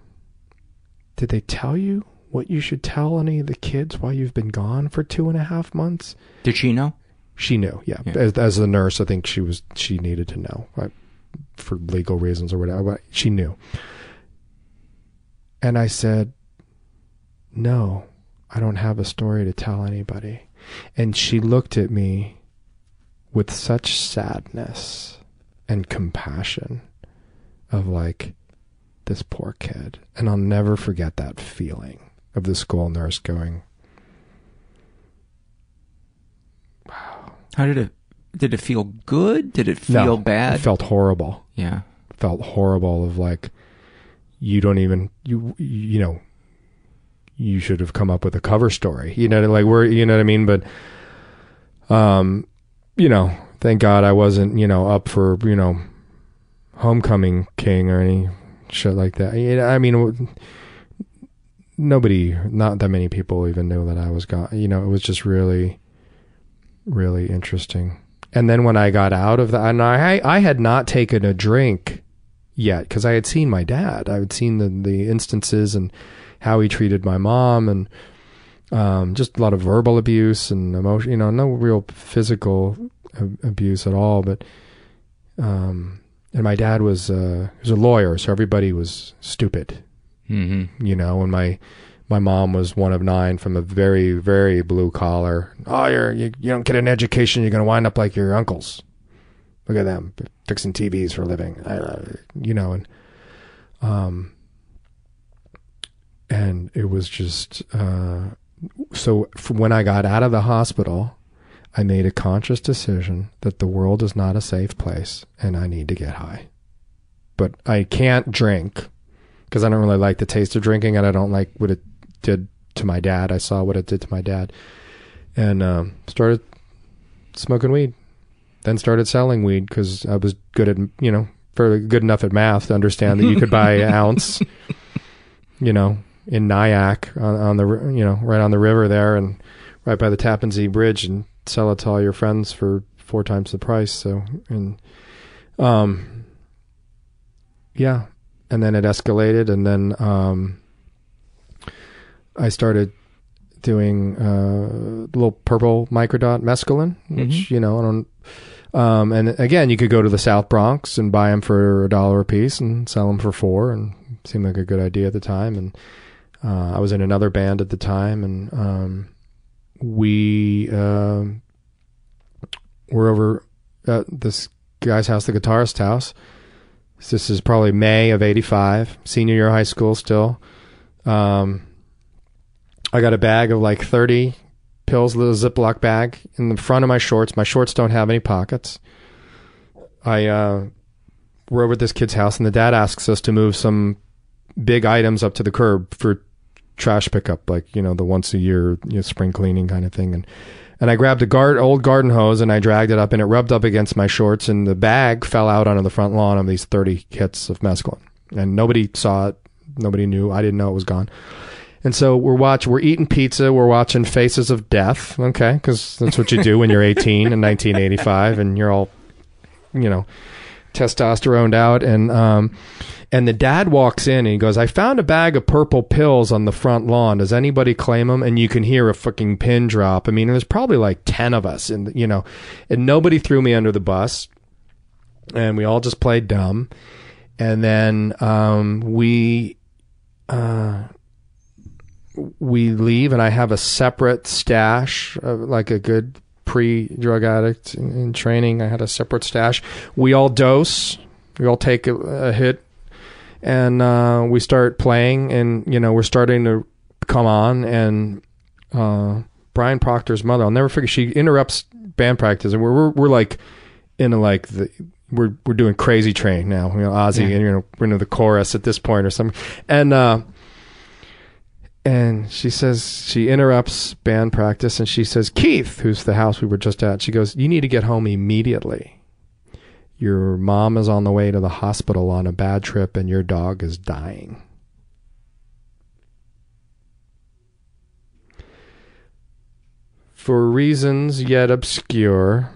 Did they tell you what you should tell any of the kids while you've been gone for two and a half months? Did she know? She knew, yeah. As, as a nurse, I think she was she needed to know right, for legal reasons or whatever. But she knew, and I said, "No, I don't have a story to tell anybody." And she looked at me with such sadness and compassion, of like this poor kid, and I'll never forget that feeling of the school nurse going, Wow. How did it? Did it feel good? Did it feel no, bad? It felt horrible. Yeah. Felt horrible of like you don't even you you know you should have come up with a cover story. You know like we're you know what I mean, but um you know, thank God I wasn't, you know, up for, you know, homecoming king or any shit like that. I mean nobody not that many people even knew that I was gone. You know, it was just really really interesting. And then when I got out of that, and I I had not taken a drink yet because I had seen my dad. I had seen the the instances and how he treated my mom and um, just a lot of verbal abuse and emotion. You know, no real physical abuse at all. But um, and my dad was uh, was a lawyer, so everybody was stupid. Mm-hmm. You know, and my my mom was one of nine from a very very blue collar. Oh, you're you, you don't get an education, you're gonna wind up like your uncles. Look at them fixing TVs for a living. you know, and um, and it was just uh, so. when I got out of the hospital, I made a conscious decision that the world is not a safe place, and I need to get high. But I can't drink because I don't really like the taste of drinking, and I don't like what it did to my dad. I saw what it did to my dad, and um, started smoking weed. Then started selling weed because I was good at you know fairly good enough at math to understand that you could buy an ounce, you know, in Nyack on, on, the you know right on the river there and right by the Tappan Zee Bridge and sell it to all your friends for four times the price. So and um yeah, and then it escalated and then um I started doing uh, little purple microdot mescaline, which Mm-hmm. you know I don't. Um, and again, you could go to the South Bronx and buy them for a dollar a piece and sell them for four, and seemed like a good idea at the time. And uh, I was in another band at the time, and um, we um were over at this guy's house, the guitarist's house. This is probably May of '85, senior year of high school still. Um, I got a bag of like 30 pills, little Ziploc bag in the front of my shorts. My shorts don't have any pockets. I uh, we're over at this kid's house, and the dad asks us to move some big items up to the curb for trash pickup, like you know the once a year you know, spring cleaning kind of thing. And and I grabbed a guard, old garden hose and I dragged it up, and it rubbed up against my shorts, and the bag fell out onto the front lawn of these 30 hits of mescaline, and nobody saw it, nobody knew, I didn't know it was gone. And so we're watching, we're eating pizza, we're watching Faces of Death, okay, because that's what you do when you're 18 in 1985, and you're all, you know, testosteroned out, and um, and the dad walks in and he goes, "I found a bag of purple pills on the front lawn. Does anybody claim them?" And you can hear a fucking pin drop. I mean, there's probably like ten of us, and you know, and nobody threw me under the bus, and we all just played dumb, and then um, we. Uh, we leave and I have a separate stash, uh, like a good pre drug addict in, in, training. I had a separate stash. We all dose, we all take a, a hit, and uh, we start playing. And you know, we're starting to come on. And uh, Brian Proctor's mother, I'll never forget. She interrupts band practice, and we're we're, we're like in a, like the. We're we're doing crazy train now, you know, Ozzy, Yeah. and you know we're into the chorus at this point or something, and uh, and she says she interrupts band practice and she says keith who's the house we were just at she goes you need to get home immediately. Your mom is on the way to the hospital on a bad trip and your dog is dying. For reasons yet obscure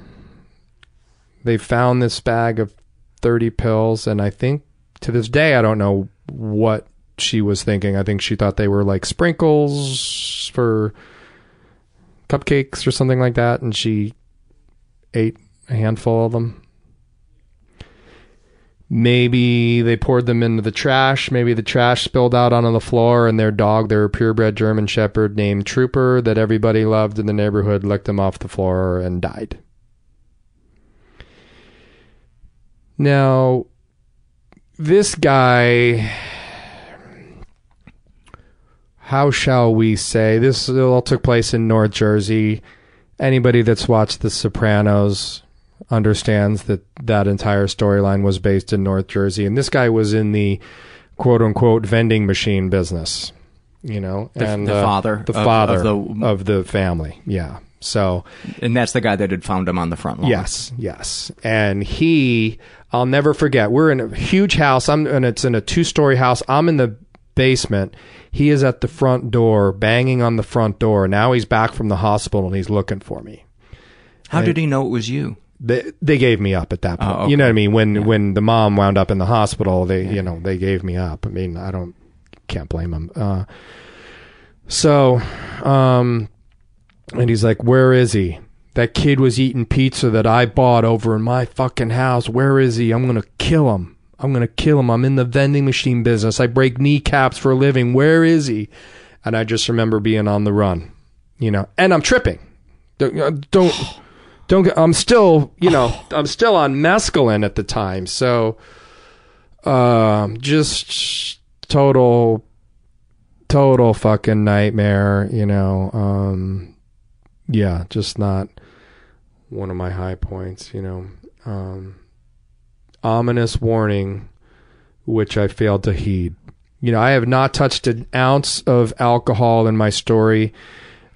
they found this bag of 30 pills and i think to this day i don't know what she was thinking. I think she thought they were like sprinkles for cupcakes or something like that, and she ate a handful of them. Maybe they poured them into the trash. Maybe the trash spilled out onto the floor, and their dog, their purebred German Shepherd named Trooper, that everybody loved in the neighborhood, licked them off the floor and died. Now, this guy how shall we say this all took place in North Jersey. Anybody that's watched The Sopranos understands that that entire storyline was based in North Jersey, and this guy was in the quote unquote vending machine business. You know, The- and the uh, father the of- father of the- of the family. Yeah. So And that's the guy that had found him on the front lawn. Yes, yes. And he, I'll never forget. We're in a huge house. I'm, and it's in a two-story house. I'm in the basement. He is at the front door, banging on the front door. Now he's back from the hospital and he's looking for me. How And did he know it was you? They they gave me up at that point. Oh, You know what I mean? When when the mom wound up in the hospital, they you know they gave me up. I mean, I don't can't blame him. Uh, so, um, and he's like, "Where is he? That kid was eating pizza that I bought over in my fucking house. Where is he? I'm gonna kill him. I'm gonna kill him. I'm in the vending machine business. I break kneecaps for a living. Where is he?" And I just remember being on the run, you know, and I'm tripping. Don't uh, don't don't get, I'm still, you know, I'm still on mescaline at the time. So um just total total fucking nightmare, you know. Um yeah, just not one of my high points, you know. Um ominous warning which I failed to heed. You know, I have not touched an ounce of alcohol in my story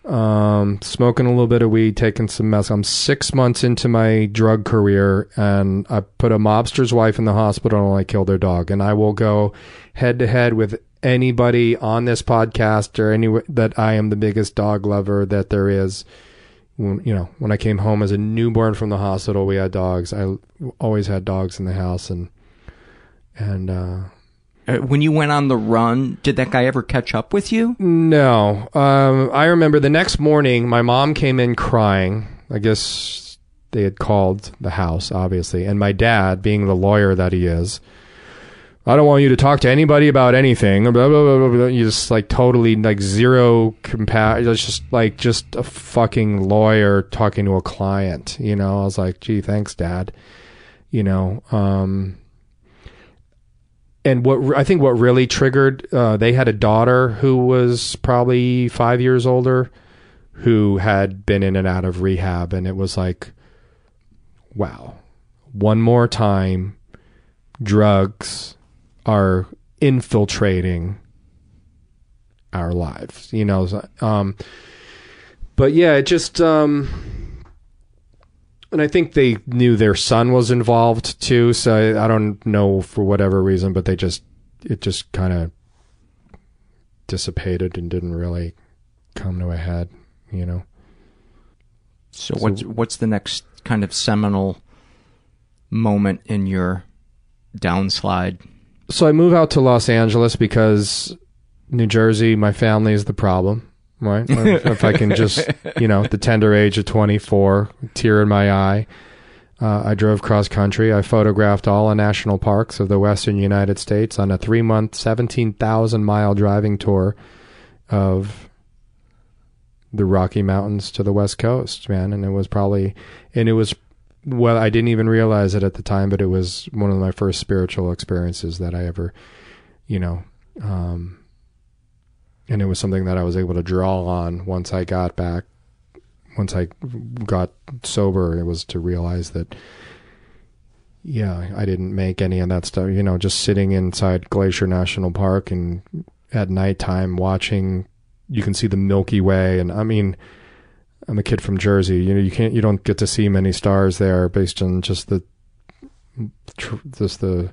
um, smoking a little bit of weed, taking some meth. I'm six months into my drug career, and I put a mobster's wife in the hospital, and I killed her dog. And I will go head to head with anybody on this podcast or any that I am the biggest dog lover that there is. When, you know, when I came home as a newborn from the hospital, we had dogs. I always had dogs in the house, and and uh, Uh, when you went on the run, did that guy ever catch up with you? No. Um, I remember the next morning, my mom came in crying. I guess they had called the house, obviously. And my dad, being the lawyer that he is, I don't want you to talk to anybody about anything. Blah, blah, blah, blah. You just like totally like zero compa It's just like just a fucking lawyer talking to a client. You know, I was like, gee, thanks, dad. You know, um, and what I think what really triggered, uh, they had a daughter who was probably five years older, who had been in and out of rehab, and it was like, wow, one more time, drugs are infiltrating our lives, you know. Um, but yeah, it just um, and I think they knew their son was involved too. So I, I don't know for whatever reason, but they just it just kind of dissipated and didn't really come to a head, you know. So, what's what's the next kind of seminal moment in your downslide? So I move out to Los Angeles because New Jersey, my family is the problem, right? if I can just, you know, the tender age of 24, tear in my eye. Uh, I drove cross country. I photographed all the national parks of the western United States on a three month, 17,000 mile driving tour of the Rocky Mountains to the West Coast, man. And it was probably, and it was, well, I didn't even realize it at the time, but it was one of my first spiritual experiences that I ever, you know, um, and it was something that I was able to draw on once I got back once I got sober, it was to realize that, yeah, I didn't make any of that stuff. You know, just sitting inside Glacier National Park and at nighttime watching you can see the Milky Way, and I mean, I'm a kid from Jersey. You know, you can't, you don't get to see many stars there based on just the, tr- just the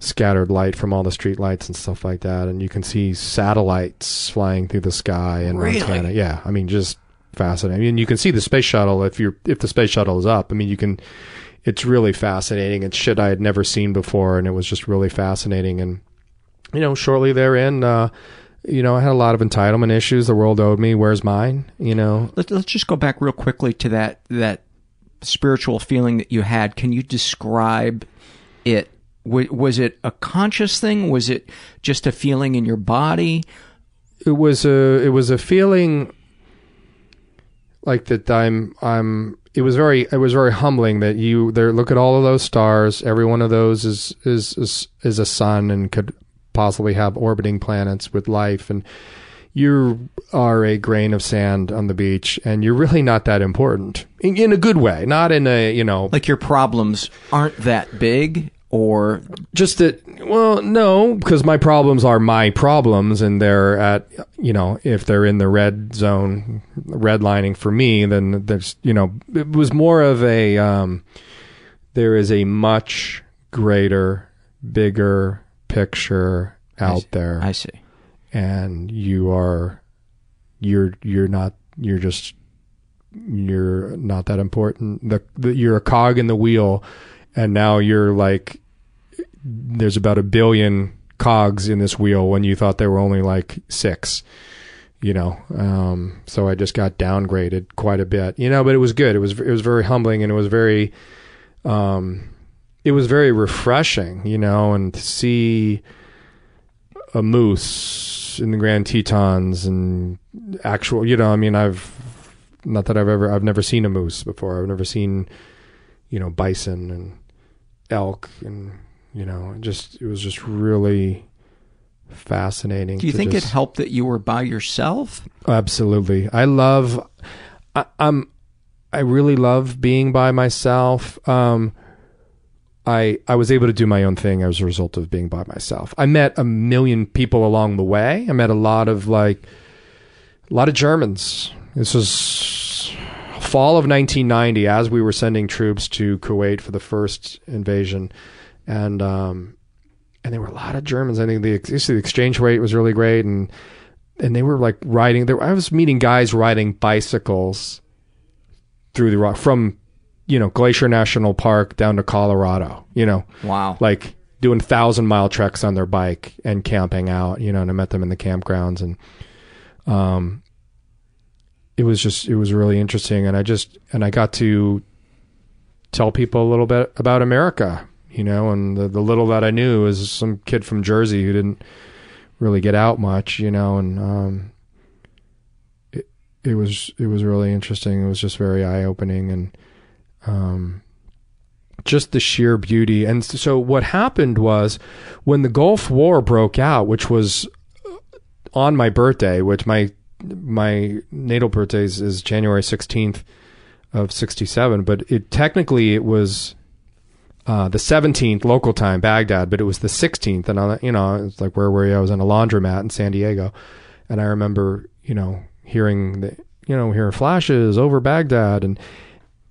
scattered light from all the street lights and stuff like that. And you can see satellites flying through the sky in Really? Montana. Yeah, I mean, just fascinating. I mean, you can see the space shuttle if you're if the space shuttle is up. I mean, you can. It's really fascinating. It's shit I had never seen before, and it was just really fascinating. And you know, shortly therein, uh, you know, I had a lot of entitlement issues. The world owed me. Where's mine? You know, Let, let's just go back real quickly to that that spiritual feeling that you had. Can you describe it? W- was it a conscious thing? Was it just a feeling in your body? it was a it was a feeling like that I'm I'm it was very it was very humbling that you there look at all of those stars every one of those is is is, is a sun and could possibly have orbiting planets with life and you are a grain of sand on the beach and you're really not that important. In, in a good way not in a you know. Like your problems aren't that big, or? Just that well no because my problems are my problems and they're at you know if they're in the red zone redlining for me then there's you know it was more of a um there is a much greater bigger picture out there. I see. and you are you're you're not you're just you're not that important. The, the you're a cog in the wheel and now you're like there's about a billion cogs in this wheel when you thought there were only like six you know? Um so i just got downgraded quite a bit. You know but it was good. It was it was very humbling and it was very um it was very refreshing you know and to see a moose in the grand tetons and actual you know i mean i've not that i've ever i've never seen a moose before i've never seen you know bison and elk and you know just it was just really fascinating do you think just- it helped that you were by yourself? Absolutely. I love I, I'm I really love being by myself. Um I I was able to do my own thing as a result of being by myself. I met a million people along the way. I met a lot of like a lot of Germans. This was fall of 1990 as we were sending troops to Kuwait for the first invasion and um and there were a lot of Germans. I think the, the exchange rate was really great and and they were like riding there I was meeting guys riding bicycles through the rock from you know Glacier National Park down to Colorado you know Wow. like doing thousand mile treks on their bike and camping out you know and I met them in the campgrounds and um it was just it was really interesting and I just and I got to tell people a little bit about America you know and the, the little that I knew was some kid from Jersey who didn't really get out much, you know, and um, it it was it was really interesting. It was just very eye opening, and um, just the sheer beauty. And so what happened was when the Gulf War broke out, which was on my birthday, which my my natal birthday is, is January sixteenth of sixty seven, but it technically it was uh, the 17th local time, Baghdad, but it was the 16th. And, I, you know, it's like where were you? I was in a laundromat in San Diego. And I remember, you know, hearing the, you know, hearing flashes over Baghdad. And,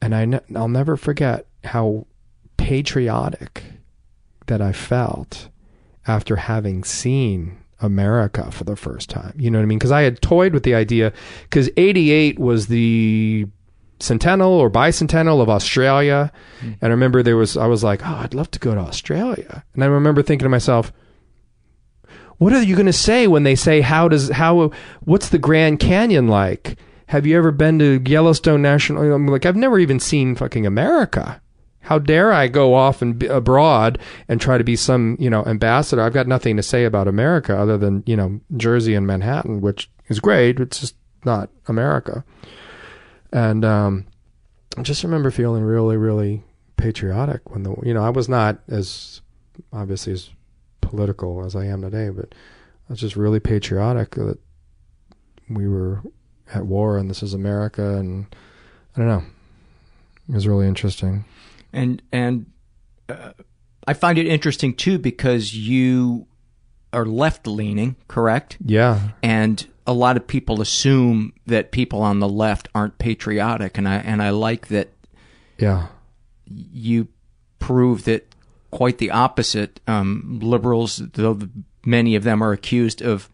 and I, ne- I'll never forget how patriotic that I felt after having seen America for the first time. You know what I mean? Because I had toyed with the idea, because 88 was the centennial or bicentennial of Australia. Mm-hmm. And I remember there was, I was like, oh, I'd love to go to Australia. And I remember thinking to myself, what are you going to say when they say, how does, how, what's the Grand Canyon like? Have you ever been to Yellowstone National? I'm like, I've never even seen fucking America. How dare I go off and abroad and try to be some, you know, ambassador? I've got nothing to say about America other than, you know, Jersey and Manhattan, which is great. It's just not America. And um, I just remember feeling really, really patriotic when the, you know, I was not as obviously as political as I am today, but I was just really patriotic that we were at war and this is America. And I don't know. It was really interesting. and and uh, I find it interesting too because you are left leaning, correct? Yeah. And a lot of people assume that people on the left aren't patriotic, and I and I like that Yeah. you prove that quite the opposite. Um, liberals, though many of them are accused of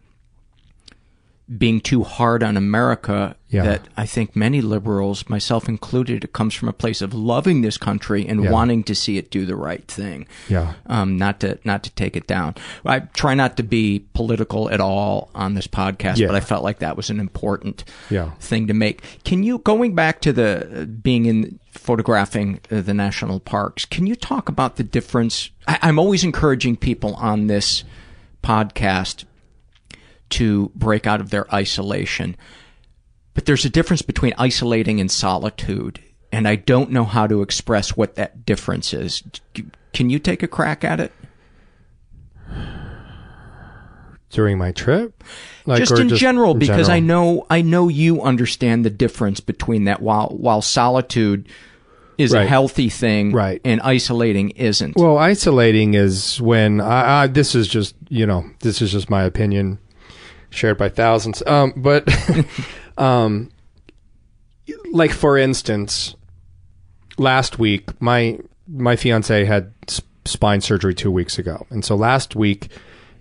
being too hard on America, Yeah. that I think many liberals, myself included, it comes from a place of loving this country and Yeah. wanting to see it do the right thing. Yeah. Um, not to not to take it down. I try not to be political at all on this podcast, Yeah. but I felt like that was an important Yeah. thing to make. Can you going back to the being in photographing uh, the national parks? Can you talk about the difference? I, I'm always encouraging people on this podcast to break out of their isolation, but there's a difference between isolating and solitude, and I don't know how to express what that difference is. Can you take a crack at it? During my trip? just or in general, because I know I know you understand the difference between that. While while solitude is a healthy thing, Right. and isolating isn't. Well, isolating is when I, I this is just you know this is just my opinion, shared by thousands. Um, but um, like for instance, last week my my fiance had s- spine surgery two weeks ago, and so last week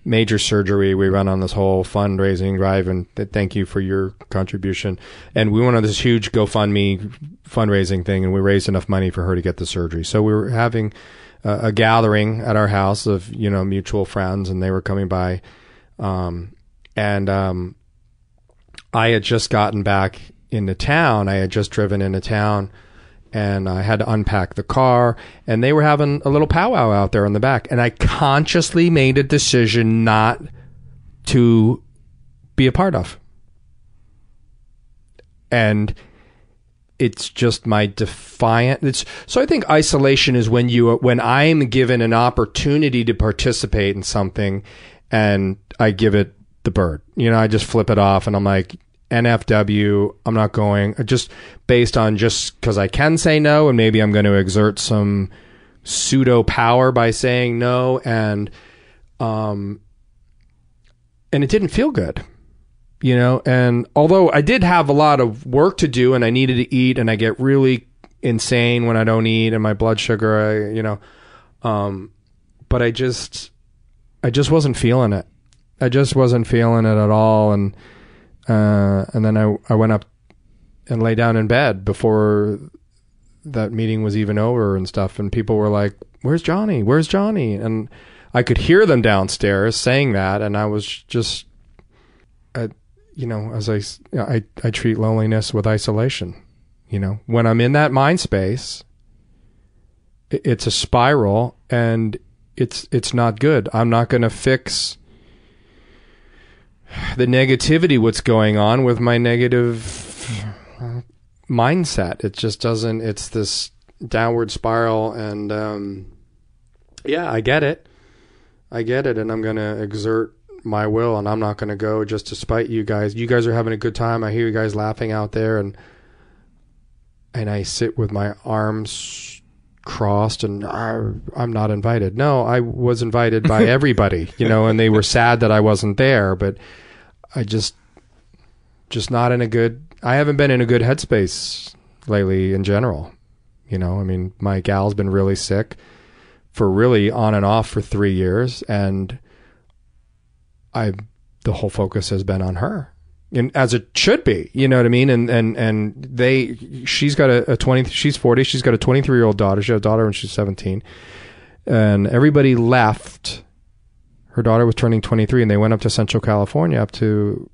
major surgery we run on this whole fundraising drive and th- thank you for your contribution. And we went on this huge gofundme fundraising thing and we raised enough money for her to get the surgery. So we were having a, a gathering at our house of you know mutual friends and they were coming by um, and um, i had just gotten back into town i had just driven into town and I had to unpack the car, and they were having a little powwow out there in the back, and I consciously made a decision not to be a part of. And it's just my defiant it's so I think isolation is when you when I'm given an opportunity to participate in something and I give it the bird. You know, I just flip it off and I'm like NFW, I'm not going just based on just cuz I can say no and maybe I'm going to exert some pseudo power by saying no and um and it didn't feel good you know and although i did have a lot of work to do and i needed to eat and i get really insane when i don't eat and my blood sugar I, you know um but i just i just wasn't feeling it i just wasn't feeling it at all and uh and then i i went up and lay down in bed before that meeting was even over and stuff and people were like where's johnny? Where's johnny? And i could hear them downstairs saying that and i was just I, you know as I, I, I treat loneliness with isolation you know? When i'm in that mind space it's a spiral and it's it's not good. I'm not going to fix the negativity what's going on with my negative mindset. It just doesn't it's this downward spiral and um yeah i get it. I get it and i'm going to exert my will and i'm not going to go just to spite you guys. You guys are having a good time. I hear you guys laughing out there and and i sit with my arms crossed and "Ah, i'm not invited. No i was invited by everybody you know and they were sad that i wasn't there but i just just not in a good i haven't been in a good headspace lately in general you know? I mean my gal's been really sick for really on and off for three years and i the whole focus has been on her. And as it should be you know what i mean? And and and they she's got a, a 20 she's 40 she's got a 23 year old daughter she had a daughter when she's 17 and everybody left her daughter was turning 23 and they went up to central california up to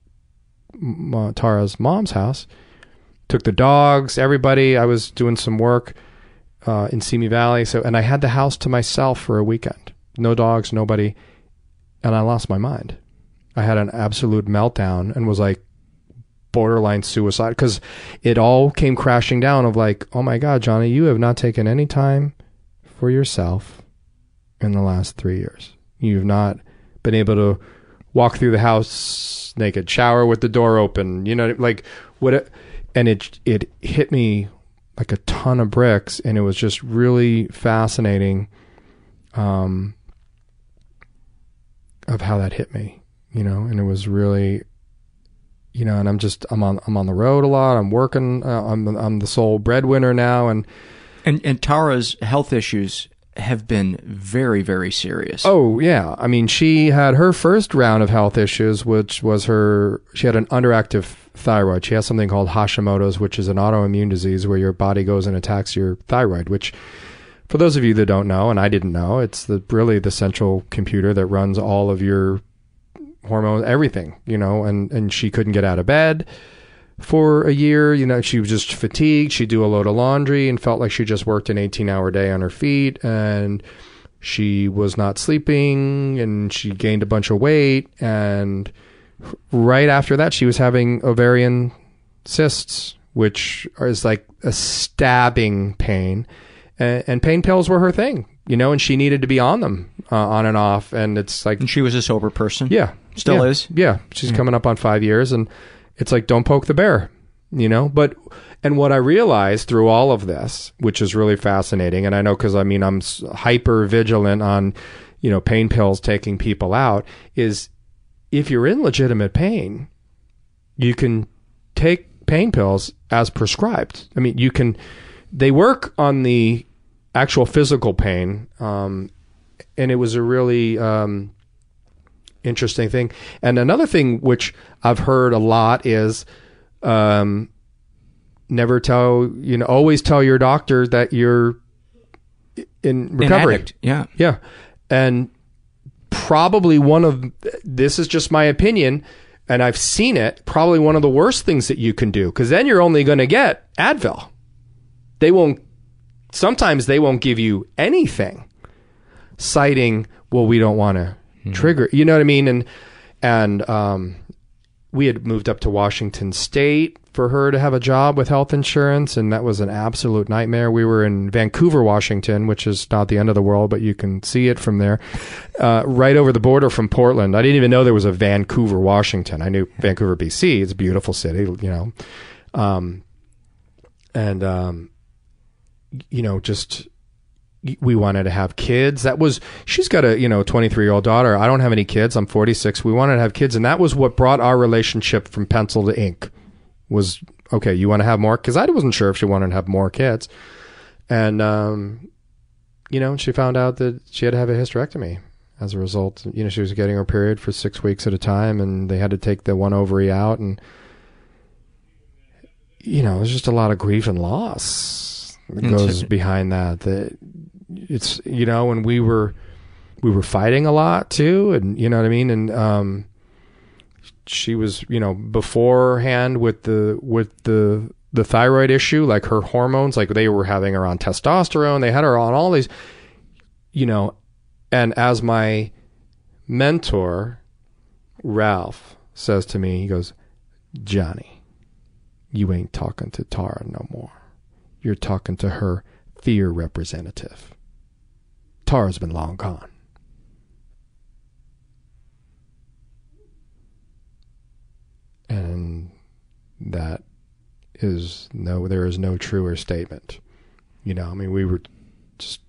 uh, tara's mom's house took the dogs everybody. I was doing some work uh, in simi valley. So and i had the house to myself for a weekend. No dogs nobody. And i lost my mind. I had an absolute meltdown and was like borderline suicide because it all came crashing down of like oh my god johnny you have not taken any time for yourself in the last three years. You've not been able to walk through the house naked shower with the door open you know like what it, and it it hit me like a ton of bricks and it was just really fascinating um of how that hit me you know and it was really you know, and I'm just I'm on I'm on the road a lot. I'm working. Uh, I'm I'm the sole breadwinner now, and And and Tara's health issues have been very very serious. Oh yeah, I mean she had her first round of health issues, which was her. She had an underactive thyroid. She has something called Hashimoto's, which is an autoimmune disease where your body goes and attacks your thyroid. Which, for those of you that don't know, and I didn't know, it's the really the central computer that runs all of your hormones, everything. You know, and and she couldn't get out of bed for a year. You know, she was just fatigued. She'd do a load of laundry and felt like she just worked an 18 hour day on her feet. And she was not sleeping and she gained a bunch of weight. And right after that, she was having ovarian cysts, which is like a stabbing pain. And, and pain pills were her thing, you know, and she needed to be on them uh, on and off. And it's like. And she was a sober person? Yeah. Still Yeah. is? Yeah. She's Yeah. coming up on five years. And it's like don't poke the bear you know? But and what i realized through all of this which is really fascinating and i know because i mean i'm hyper vigilant on you know pain pills taking people out is if you're in legitimate pain you can take pain pills as prescribed. I mean you can they work on the actual physical pain um, and it was a really um, interesting thing. And another thing which I've heard a lot is um, never tell you know always tell your doctor that you're in recovery. yeah. yeah, and probably one of this is just my opinion. And I've seen it. Probably one of the worst things that you can do, because then you're only going to get Advil. They won't. Sometimes they won't give you anything, citing, "Well, we don't want to trigger." You know what I mean? And and um, we had moved up to Washington State for her to have a job with health insurance, and that was an absolute nightmare. We were in Vancouver, Washington, which is not the end of the world, but you can see it from there, uh, right over the border from Portland. I didn't even know there was a Vancouver, Washington. I knew Vancouver, BC. It's a beautiful city, you know, um, and um, you know, just we wanted to have kids. That was she's got a you know 23 year old daughter. I don't have any kids. I'm 46. We wanted to have kids, and that was what brought our relationship from pencil to ink. Was okay. You want to have more? Because I wasn't sure if she wanted to have more kids, and um, you know, she found out that she had to have a hysterectomy as a result. You know, she was getting her period for six weeks at a time, and they had to take the one ovary out, and you know, there's just a lot of grief and loss that goes behind that. That it's you know, when we were we were fighting a lot too, and you know what I mean, and um, she was you know beforehand with the with the the thyroid issue, like her hormones, like they were having her on testosterone, they had her on all these, you know, and as my mentor Ralph says to me, he goes, Johnny, you ain't talking to Tara no more. You're talking to her fear representative. Tara's been long gone. And that is no, there is no truer statement. You know, I mean, we were just,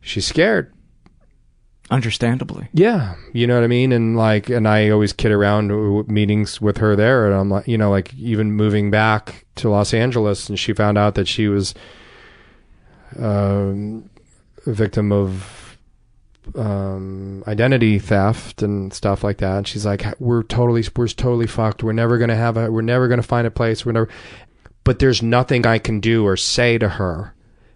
she's scared. Understandably. Yeah, you know what I mean, and like, and I always kid around meetings with her there, and I'm like, you know, like even moving back to Los Angeles, and she found out that she was um, a victim of um, identity theft and stuff like that. And she's like, "We're totally, we're totally fucked. We're never gonna have a, we're never gonna find a place. We're never." But there's nothing I can do or say to her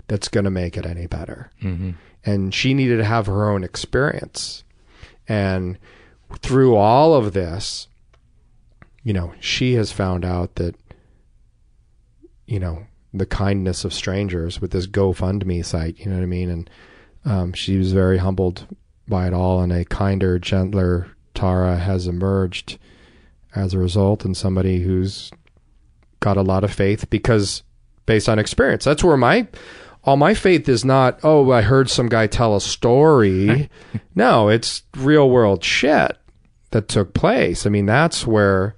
that's gonna make it any better Mhm. and she needed to have her own experience. And through all of this, you know, she has found out that, you know, the kindness of strangers with this GoFundMe site, you know what I mean? And um, she was very humbled by it all, and a kinder, gentler Tara has emerged as a result, and somebody who's got a lot of faith because based on experience. That's where my all my faith is not, oh, I heard some guy tell a story. no, it's real world shit that took place. I mean, that's where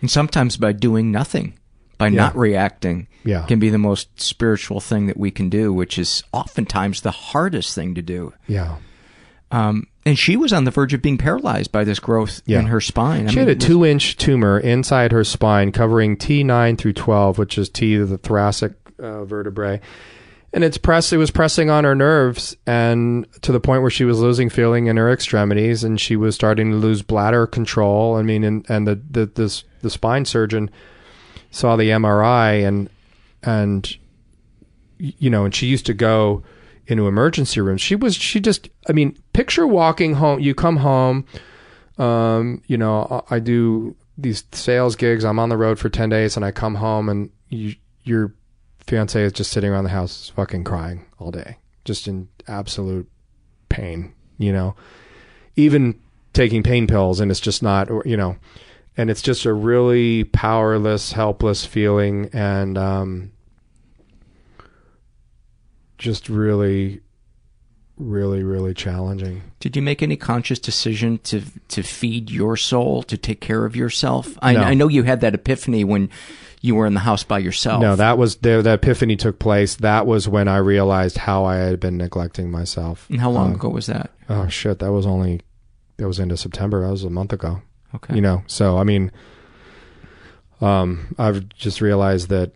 And sometimes by doing nothing, by Yeah. not reacting, Yeah. can be the most spiritual thing that we can do, which is oftentimes the hardest thing to do. Yeah. Um, And she was on the verge of being paralyzed by this growth Yeah. in her spine. I she mean, had a two inch tumor inside her spine covering T9 through 12, which is T, the thoracic uh, vertebrae. And it's press, it was pressing on her nerves and to the point where she was losing feeling in her extremities and she was starting to lose bladder control. I mean, and, and the, the, the spine surgeon saw the MRI and, and, you know, and she used to go into emergency rooms. She was, she just, I mean, picture walking home, you come home, um, you know, I do these sales gigs. I'm on the road for 10 days and I come home and you, your fiance is just sitting around the house fucking crying all day, just in absolute pain, you know, even taking pain pills and it's just not, or, you know, and it's just a really powerless, helpless feeling. And, um, just really, really, really challenging. Did you make any conscious decision to to feed your soul, to take care of yourself? I, No. I know you had that epiphany when you were in the house by yourself. No, that was the, the epiphany took place. That was when I realized how I had been neglecting myself. And how long Uh, ago was that? Oh shit, that was only that was into September. That was a month ago. Okay. You know, so I mean, um, I've just realized that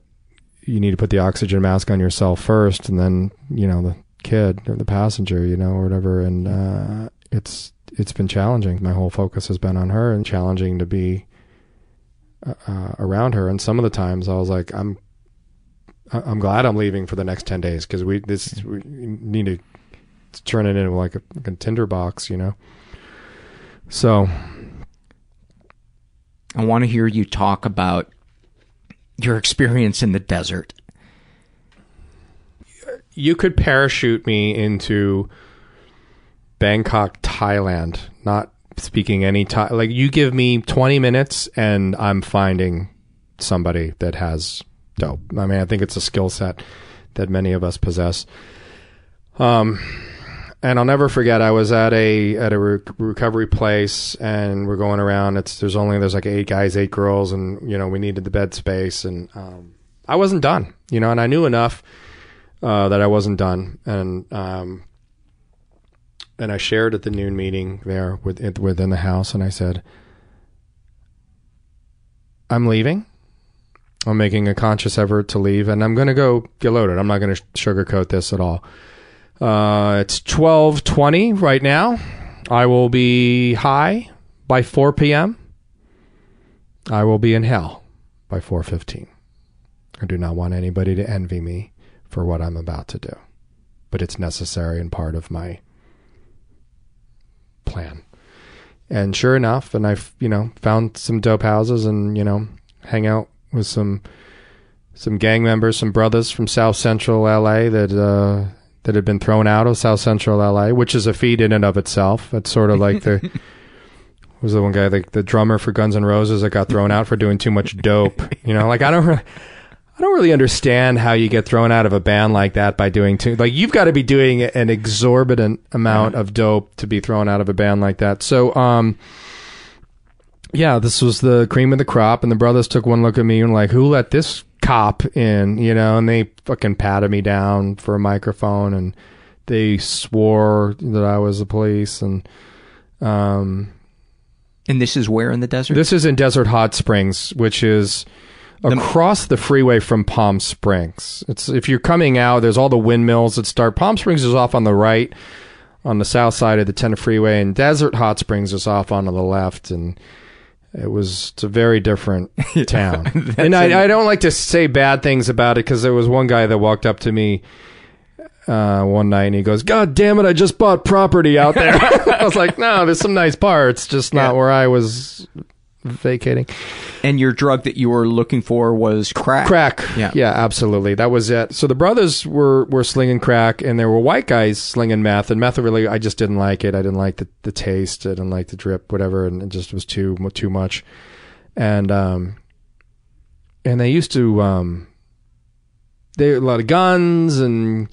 you need to put the oxygen mask on yourself first, and then you know the kid or the passenger, you know, or whatever. And uh, it's it's been challenging. My whole focus has been on her, and challenging to be uh, around her. And some of the times, I was like, I'm I'm glad I'm leaving for the next ten days because we this we need to turn it into like a, like a tinder box, you know. So I want to hear you talk about your experience in the desert. you could parachute me into Bangkok, Thailand, not speaking any time. Like you give me 20 minutes and I'm finding somebody that has dope. I mean, I think it's a skill set that many of us possess. Um, and I'll never forget. I was at a at a re- recovery place, and we're going around. It's there's only there's like eight guys, eight girls, and you know we needed the bed space, and um, I wasn't done, you know, and I knew enough uh, that I wasn't done, and um, and I shared at the noon meeting there with, within the house, and I said, "I'm leaving. I'm making a conscious effort to leave, and I'm going to go get loaded. I'm not going to sugarcoat this at all. Uh, it's 12:20 right now. I will be high by 4 p.m. I will be in hell by 4:15. I do not want anybody to envy me for what I'm about to do, but it's necessary and part of my plan. And sure enough, and I've you know found some dope houses and you know hang out with some some gang members, some brothers from South Central LA that uh, that had been thrown out of South Central LA, which is a feat in and of itself. It's sort of like the was the one guy, like the drummer for Guns N' Roses, that got thrown out for doing too much dope. You know, like I don't. Really, I don't really understand how you get thrown out of a band like that by doing too like you've got to be doing an exorbitant amount of dope to be thrown out of a band like that. So um yeah, this was the cream of the crop and the brothers took one look at me and like who let this cop in, you know, and they fucking patted me down for a microphone and they swore that I was the police and um And this is where in the desert? this is in Desert Hot Springs, which is across the freeway from Palm Springs. It's if you're coming out, there's all the windmills that start. Palm Springs is off on the right, on the south side of the 10 freeway, and Desert Hot Springs is off on the left. And it was it's a very different town. and I, I don't like to say bad things about it because there was one guy that walked up to me uh, one night and he goes, "God damn it! I just bought property out there." I was like, "No, there's some nice parts, just not where I was vacating." And your drug that you were looking for was crack. Crack, Yeah. yeah, absolutely. That was it. So the brothers were were slinging crack, and there were white guys slinging meth. And meth really, I just didn't like it. I didn't like the, the taste. I didn't like the drip, whatever, and it just was too too much. And um, and they used to um, they had a lot of guns and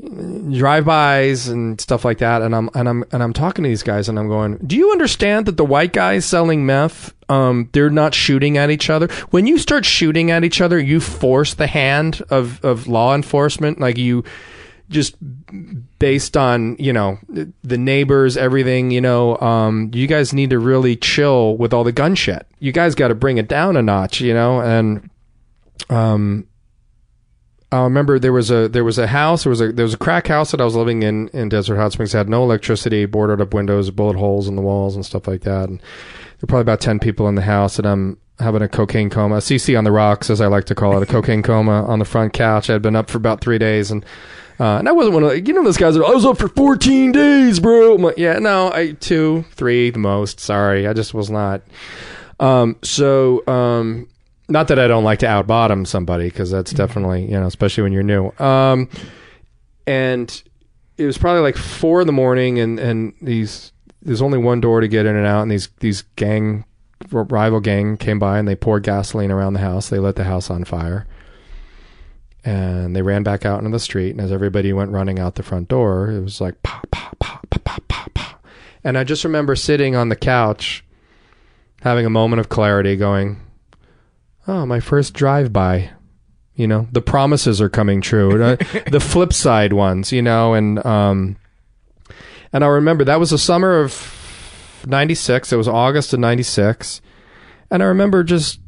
drive-bys and stuff like that and I'm and I'm and I'm talking to these guys and I'm going do you understand that the white guys selling meth um they're not shooting at each other when you start shooting at each other you force the hand of of law enforcement like you just based on you know the neighbors, everything. You know, um, you guys need to really chill with all the gun shit. You guys got to bring it down a notch. You know, and um, I remember there was a there was a house there was a there was a crack house that I was living in in Desert Hot Springs. It had no electricity, boarded up windows, bullet holes in the walls and stuff like that. And there were probably about ten people in the house, and I'm having a cocaine coma, a CC on the rocks, as I like to call it, a cocaine coma on the front couch. I had been up for about three days, and uh, and I wasn't one of you know those guys. That, I was up for 14 days, bro. Like, yeah, no, I two, three, the most. Sorry, I just was not. Um, so um, not that I don't like to out bottom somebody because that's definitely you know especially when you're new. Um, and it was probably like four in the morning, and and these there's only one door to get in and out, and these these gang rival gang came by and they poured gasoline around the house. They lit the house on fire. And they ran back out into the street. And as everybody went running out the front door, it was like pa, pa, pa, pa, pa, pa, pa. And I just remember sitting on the couch, having a moment of clarity, going, Oh, my first drive by. You know, the promises are coming true. The flip side ones, you know, and, um, and I remember that was the summer of 96. It was August of 96. And I remember just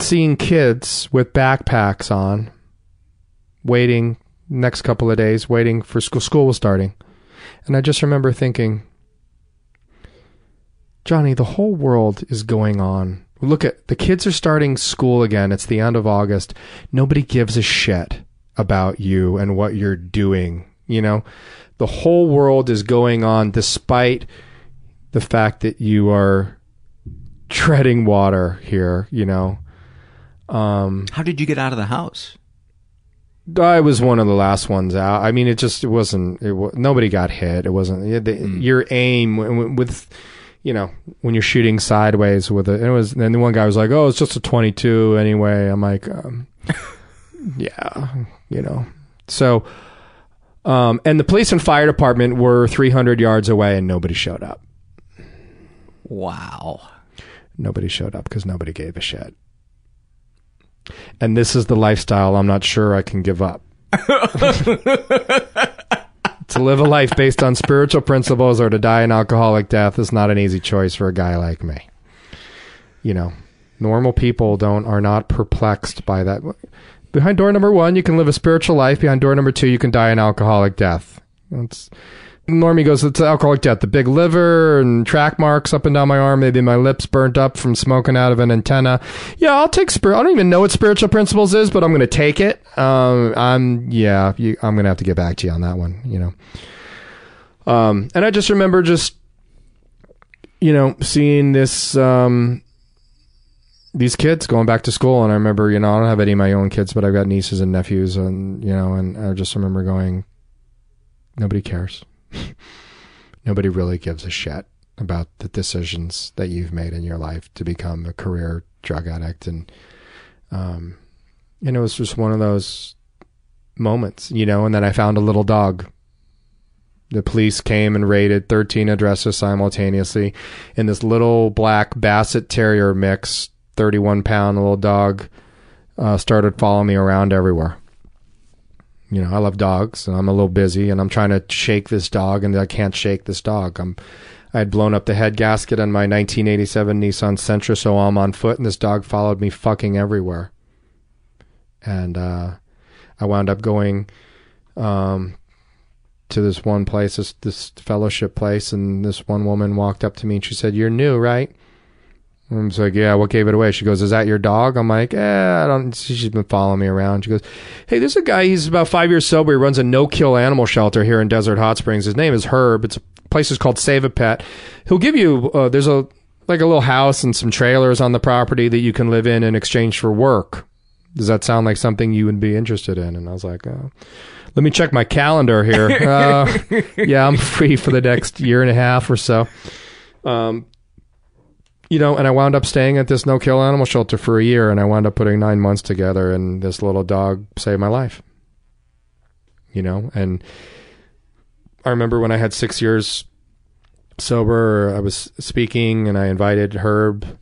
seeing kids with backpacks on, waiting next couple of days, waiting for school. School was starting. And I just remember thinking, Johnny, the whole world is going on. Look at the kids are starting school again. It's the end of August. Nobody gives a shit about you and what you're doing. You know, the whole world is going on despite the fact that you are treading water here, you know. Um, How did you get out of the house? I was one of the last ones out. I mean, it just it wasn't. It was, nobody got hit. It wasn't the, Hmm. your aim with, you know, when you're shooting sideways with it. It was. Then the one guy was like, "Oh, it's just a 22 anyway." I'm like, um, "Yeah, you know." So, um, and the police and fire department were 300 yards away, and nobody showed up. Wow. Nobody showed up because nobody gave a shit. And this is the lifestyle I'm not sure I can give up. to live a life based on spiritual principles or to die an alcoholic death is not an easy choice for a guy like me. You know, normal people don't are not perplexed by that. Behind door number one, you can live a spiritual life. Behind door number two, you can die an alcoholic death. That's Normie goes, it's alcoholic death. The big liver and track marks up and down my arm. Maybe my lips burnt up from smoking out of an antenna. Yeah, I'll take spirit. I don't even know what spiritual principles is, but I'm going to take it. Um, I'm, yeah, you, I'm going to have to get back to you on that one, you know. Um, and I just remember just, you know, seeing this, um, these kids going back to school. And I remember, you know, I don't have any of my own kids, but I've got nieces and nephews and, you know, and I just remember going, nobody cares. Nobody really gives a shit about the decisions that you've made in your life to become a career drug addict. And, um, and it was just one of those moments, you know, and then I found a little dog. The police came and raided 13 addresses simultaneously in this little black basset terrier mix, 31 pound little dog, uh, started following me around everywhere you know, I love dogs and I'm a little busy and I'm trying to shake this dog and I can't shake this dog. I'm, I had blown up the head gasket on my 1987 Nissan Sentra, so I'm on foot and this dog followed me fucking everywhere. And, uh, I wound up going, um, to this one place, this, this fellowship place, and this one woman walked up to me and she said, You're new, right? I was like, yeah, what gave it away? She goes, is that your dog? I'm like, eh, I don't, she's been following me around. She goes, hey, there's a guy, he's about five years sober. He runs a no-kill animal shelter here in Desert Hot Springs. His name is Herb. It's a place is called Save a Pet. He'll give you, uh, there's a, like a little house and some trailers on the property that you can live in in exchange for work. Does that sound like something you would be interested in? And I was like, oh. let me check my calendar here. Uh, yeah, I'm free for the next year and a half or so. Um, you know, and I wound up staying at this no kill animal shelter for a year, and I wound up putting nine months together, and this little dog saved my life. You know, and I remember when I had six years sober, I was speaking, and I invited Herb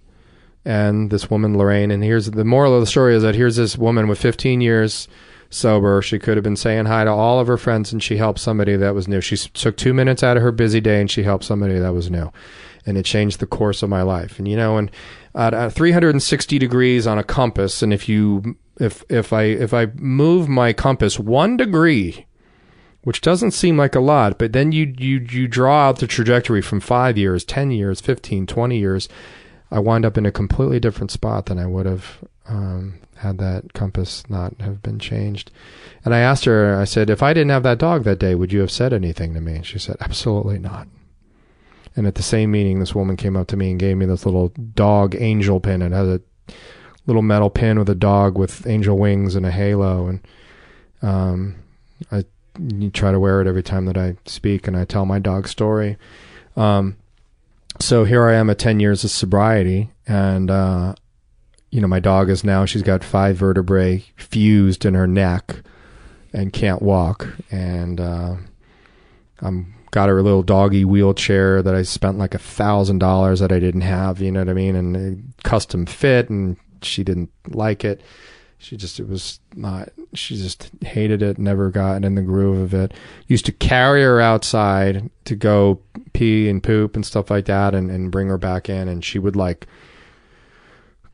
and this woman Lorraine. And here's the moral of the story: is that here's this woman with 15 years sober. She could have been saying hi to all of her friends, and she helped somebody that was new. She took two minutes out of her busy day, and she helped somebody that was new, and it changed the course of my life. And you know, and at, at 360 degrees on a compass, and if you if if I if I move my compass one degree, which doesn't seem like a lot, but then you you you draw out the trajectory from five years, ten years, 15, 20 years. I wind up in a completely different spot than I would have um, had that compass not have been changed. And I asked her, I said, if I didn't have that dog that day, would you have said anything to me? And she said, absolutely not. And at the same meeting, this woman came up to me and gave me this little dog angel pin. It has a little metal pin with a dog with angel wings and a halo. And um, I try to wear it every time that I speak and I tell my dog story. Um, so here I am at 10 years of sobriety and, uh, you know, my dog is now, she's got five vertebrae fused in her neck and can't walk. And, uh, I'm got her a little doggy wheelchair that I spent like a thousand dollars that I didn't have, you know what I mean? And custom fit and she didn't like it. She just, it was not, she just hated it, never got in the groove of it. Used to carry her outside to go pee and poop and stuff like that and, and bring her back in. And she would like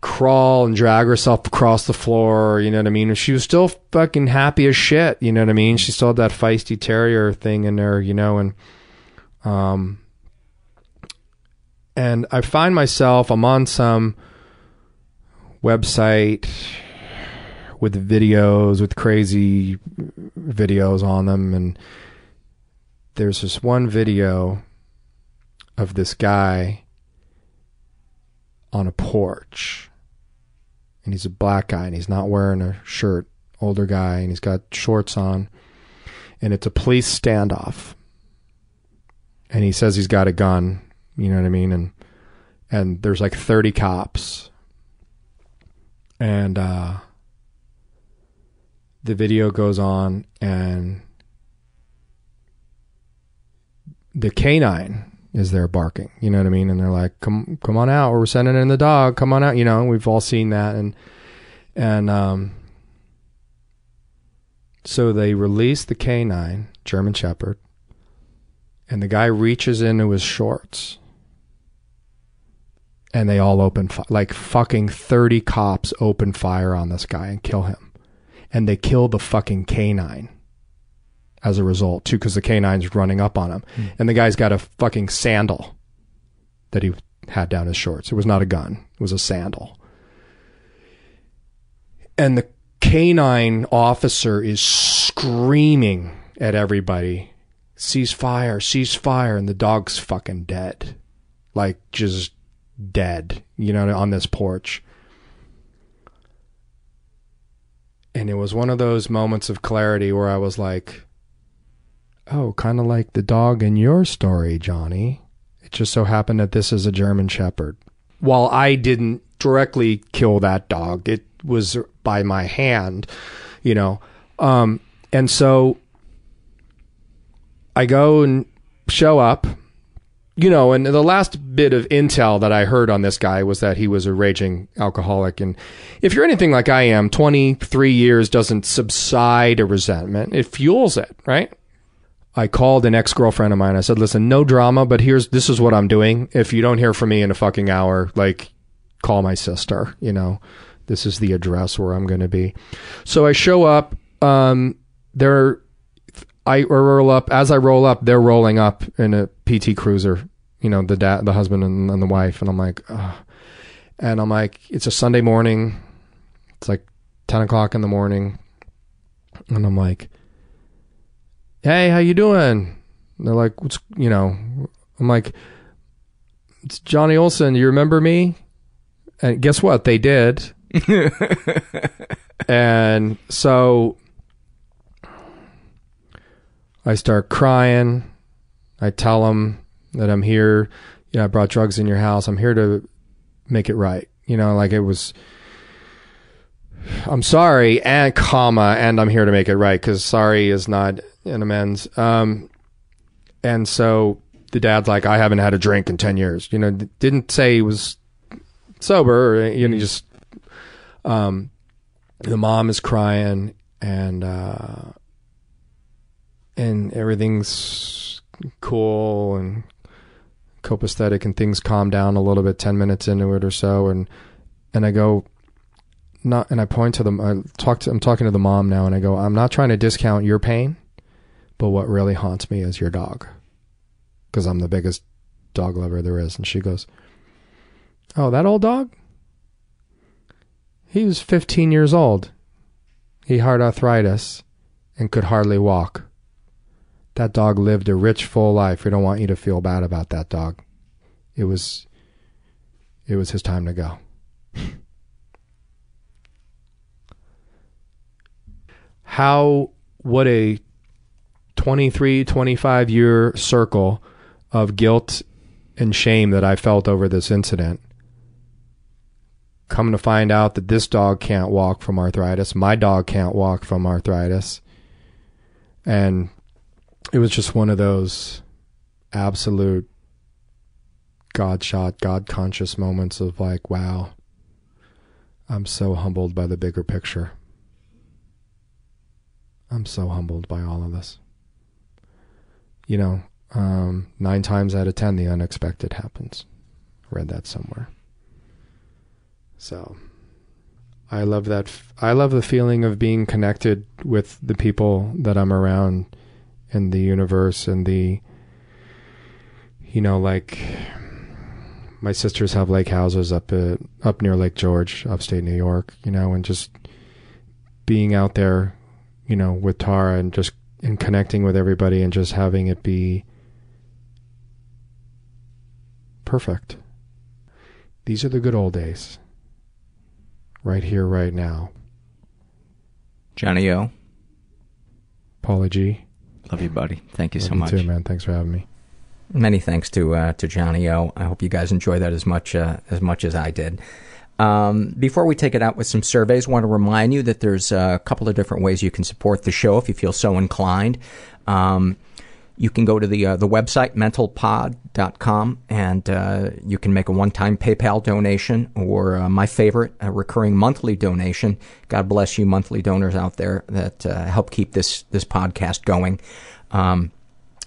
crawl and drag herself across the floor, you know what I mean? She was still fucking happy as shit, you know what I mean? She still had that feisty terrier thing in her, you know, and, um, and I find myself, I'm on some website, with videos with crazy videos on them and there's this one video of this guy on a porch and he's a black guy and he's not wearing a shirt older guy and he's got shorts on and it's a police standoff. And he says he's got a gun you know what i mean? And and there's like 30 cops. And uh the video goes on and the canine is there barking. You know what i mean? And they're like come come on out. Or we're sending in the dog. Come on out. You know we've all seen that. And and um so they release the canine german shepherd and the guy reaches into his shorts and they all open fi- like fucking 30 cops open fire on this guy and kill him. And they kill the fucking canine as a result too because the canine's running up on him. Mm. and the guy's got a fucking sandal that he had down his shorts. It was not a gun. It was a sandal. And the canine officer is screaming at everybody cease fire cease fire and the dog's fucking dead. Like just dead you know on this porch. And it was one of those moments of clarity where I was like, "Oh, kind of like the dog in your story, Johnny. It just so happened that this is a German Shepherd. While I didn't directly kill that dog, it was by my hand, you know. Um, and so I go and show up." You know, and the last bit of intel that I heard on this guy was that he was a raging alcoholic. And if you're anything like I am, 23 years doesn't subside a resentment, it fuels it, right? I called an ex girlfriend of mine. I said, listen, no drama, but here's, this is what I'm doing. If you don't hear from me in a fucking hour, like, call my sister, you know, this is the address where I'm going to be. So I show up, um, they're, I roll up, as I roll up, they're rolling up in a PT Cruiser, you know, the dad, the husband and, and the wife. And I'm like, Ugh. and I'm like, it's a Sunday morning. It's like 10 o'clock in the morning. And I'm like, hey, how you doing? And they're like, what's, you know, I'm like, it's Johnny Olson. You remember me? And guess what? They did. and so I start crying. I tell them that I'm here. You know, I brought drugs in your house. I'm here to make it right. You know, like it was. I'm sorry, and comma, and I'm here to make it right because sorry is not an amends. Um, and so the dad's like, I haven't had a drink in ten years. You know, didn't say he was sober. You know, just. Um, the mom is crying, and uh, and everything's cool and copacetic, and things calm down a little bit. Ten minutes into it or so, and and I go, not, and I point to them. I talk to. I'm talking to the mom now, and I go, I'm not trying to discount your pain, but what really haunts me is your dog, because I'm the biggest dog lover there is. And she goes, Oh, that old dog? He was 15 years old. He had arthritis and could hardly walk. That dog lived a rich, full life. We don't want you to feel bad about that dog. It was, it was his time to go. How, what a 23, 25 year circle of guilt and shame that I felt over this incident. Come to find out that this dog can't walk from arthritis. My dog can't walk from arthritis. And it was just one of those absolute God shot, God conscious moments of like, wow, I'm so humbled by the bigger picture. I'm so humbled by all of this. You know, um, nine times out of ten, the unexpected happens. Read that somewhere. So, I love that. F- I love the feeling of being connected with the people that I'm around in the universe and the, you know, like my sisters have lake houses up at, up near Lake George, upstate New York. You know, and just being out there, you know, with Tara and just and connecting with everybody and just having it be perfect. These are the good old days. Right here, right now. Johnny O. Paulie G. Love you, buddy. Thank you Love so you much. too, man. Thanks for having me. Many thanks to uh, to Johnny O. I hope you guys enjoy that as much uh, as much as I did. Um, before we take it out with some surveys, want to remind you that there's a couple of different ways you can support the show if you feel so inclined. Um, you can go to the uh, the website mentalpod.com and uh, you can make a one-time PayPal donation or uh, my favorite, a recurring monthly donation. God bless you, monthly donors out there that uh, help keep this this podcast going. Um,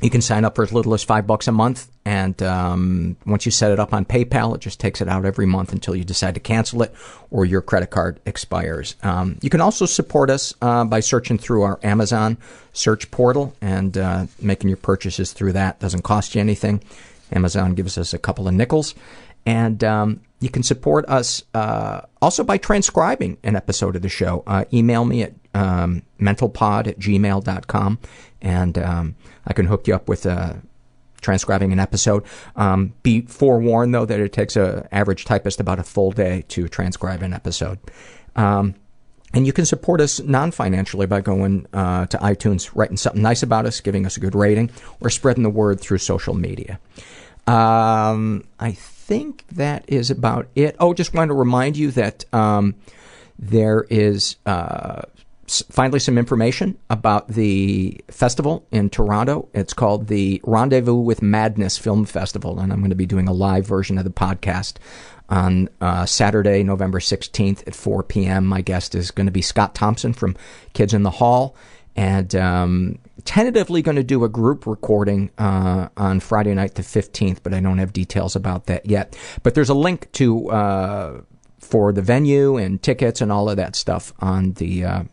you can sign up for as little as five bucks a month, and um, once you set it up on PayPal, it just takes it out every month until you decide to cancel it or your credit card expires. Um, you can also support us uh, by searching through our Amazon search portal and uh, making your purchases through that. Doesn't cost you anything. Amazon gives us a couple of nickels, and um, you can support us uh, also by transcribing an episode of the show. Uh, email me at um, mentalpod at gmail.com and um, I can hook you up with uh, transcribing an episode. Um, be forewarned, though, that it takes an average typist about a full day to transcribe an episode. Um, and you can support us non-financially by going uh, to iTunes, writing something nice about us, giving us a good rating, or spreading the word through social media. Um, I think that is about it. Oh, just wanted to remind you that um, there is uh, finally some information about the festival in Toronto. It's called the Rendezvous with Madness Film Festival, and I'm going to be doing a live version of the podcast on uh, Saturday, November 16th at 4 p.m. My guest is going to be Scott Thompson from Kids in the Hall, and um, tentatively going to do a group recording uh, on Friday night the 15th, but I don't have details about that yet. But there's a link to uh, for the venue and tickets and all of that stuff on the uh,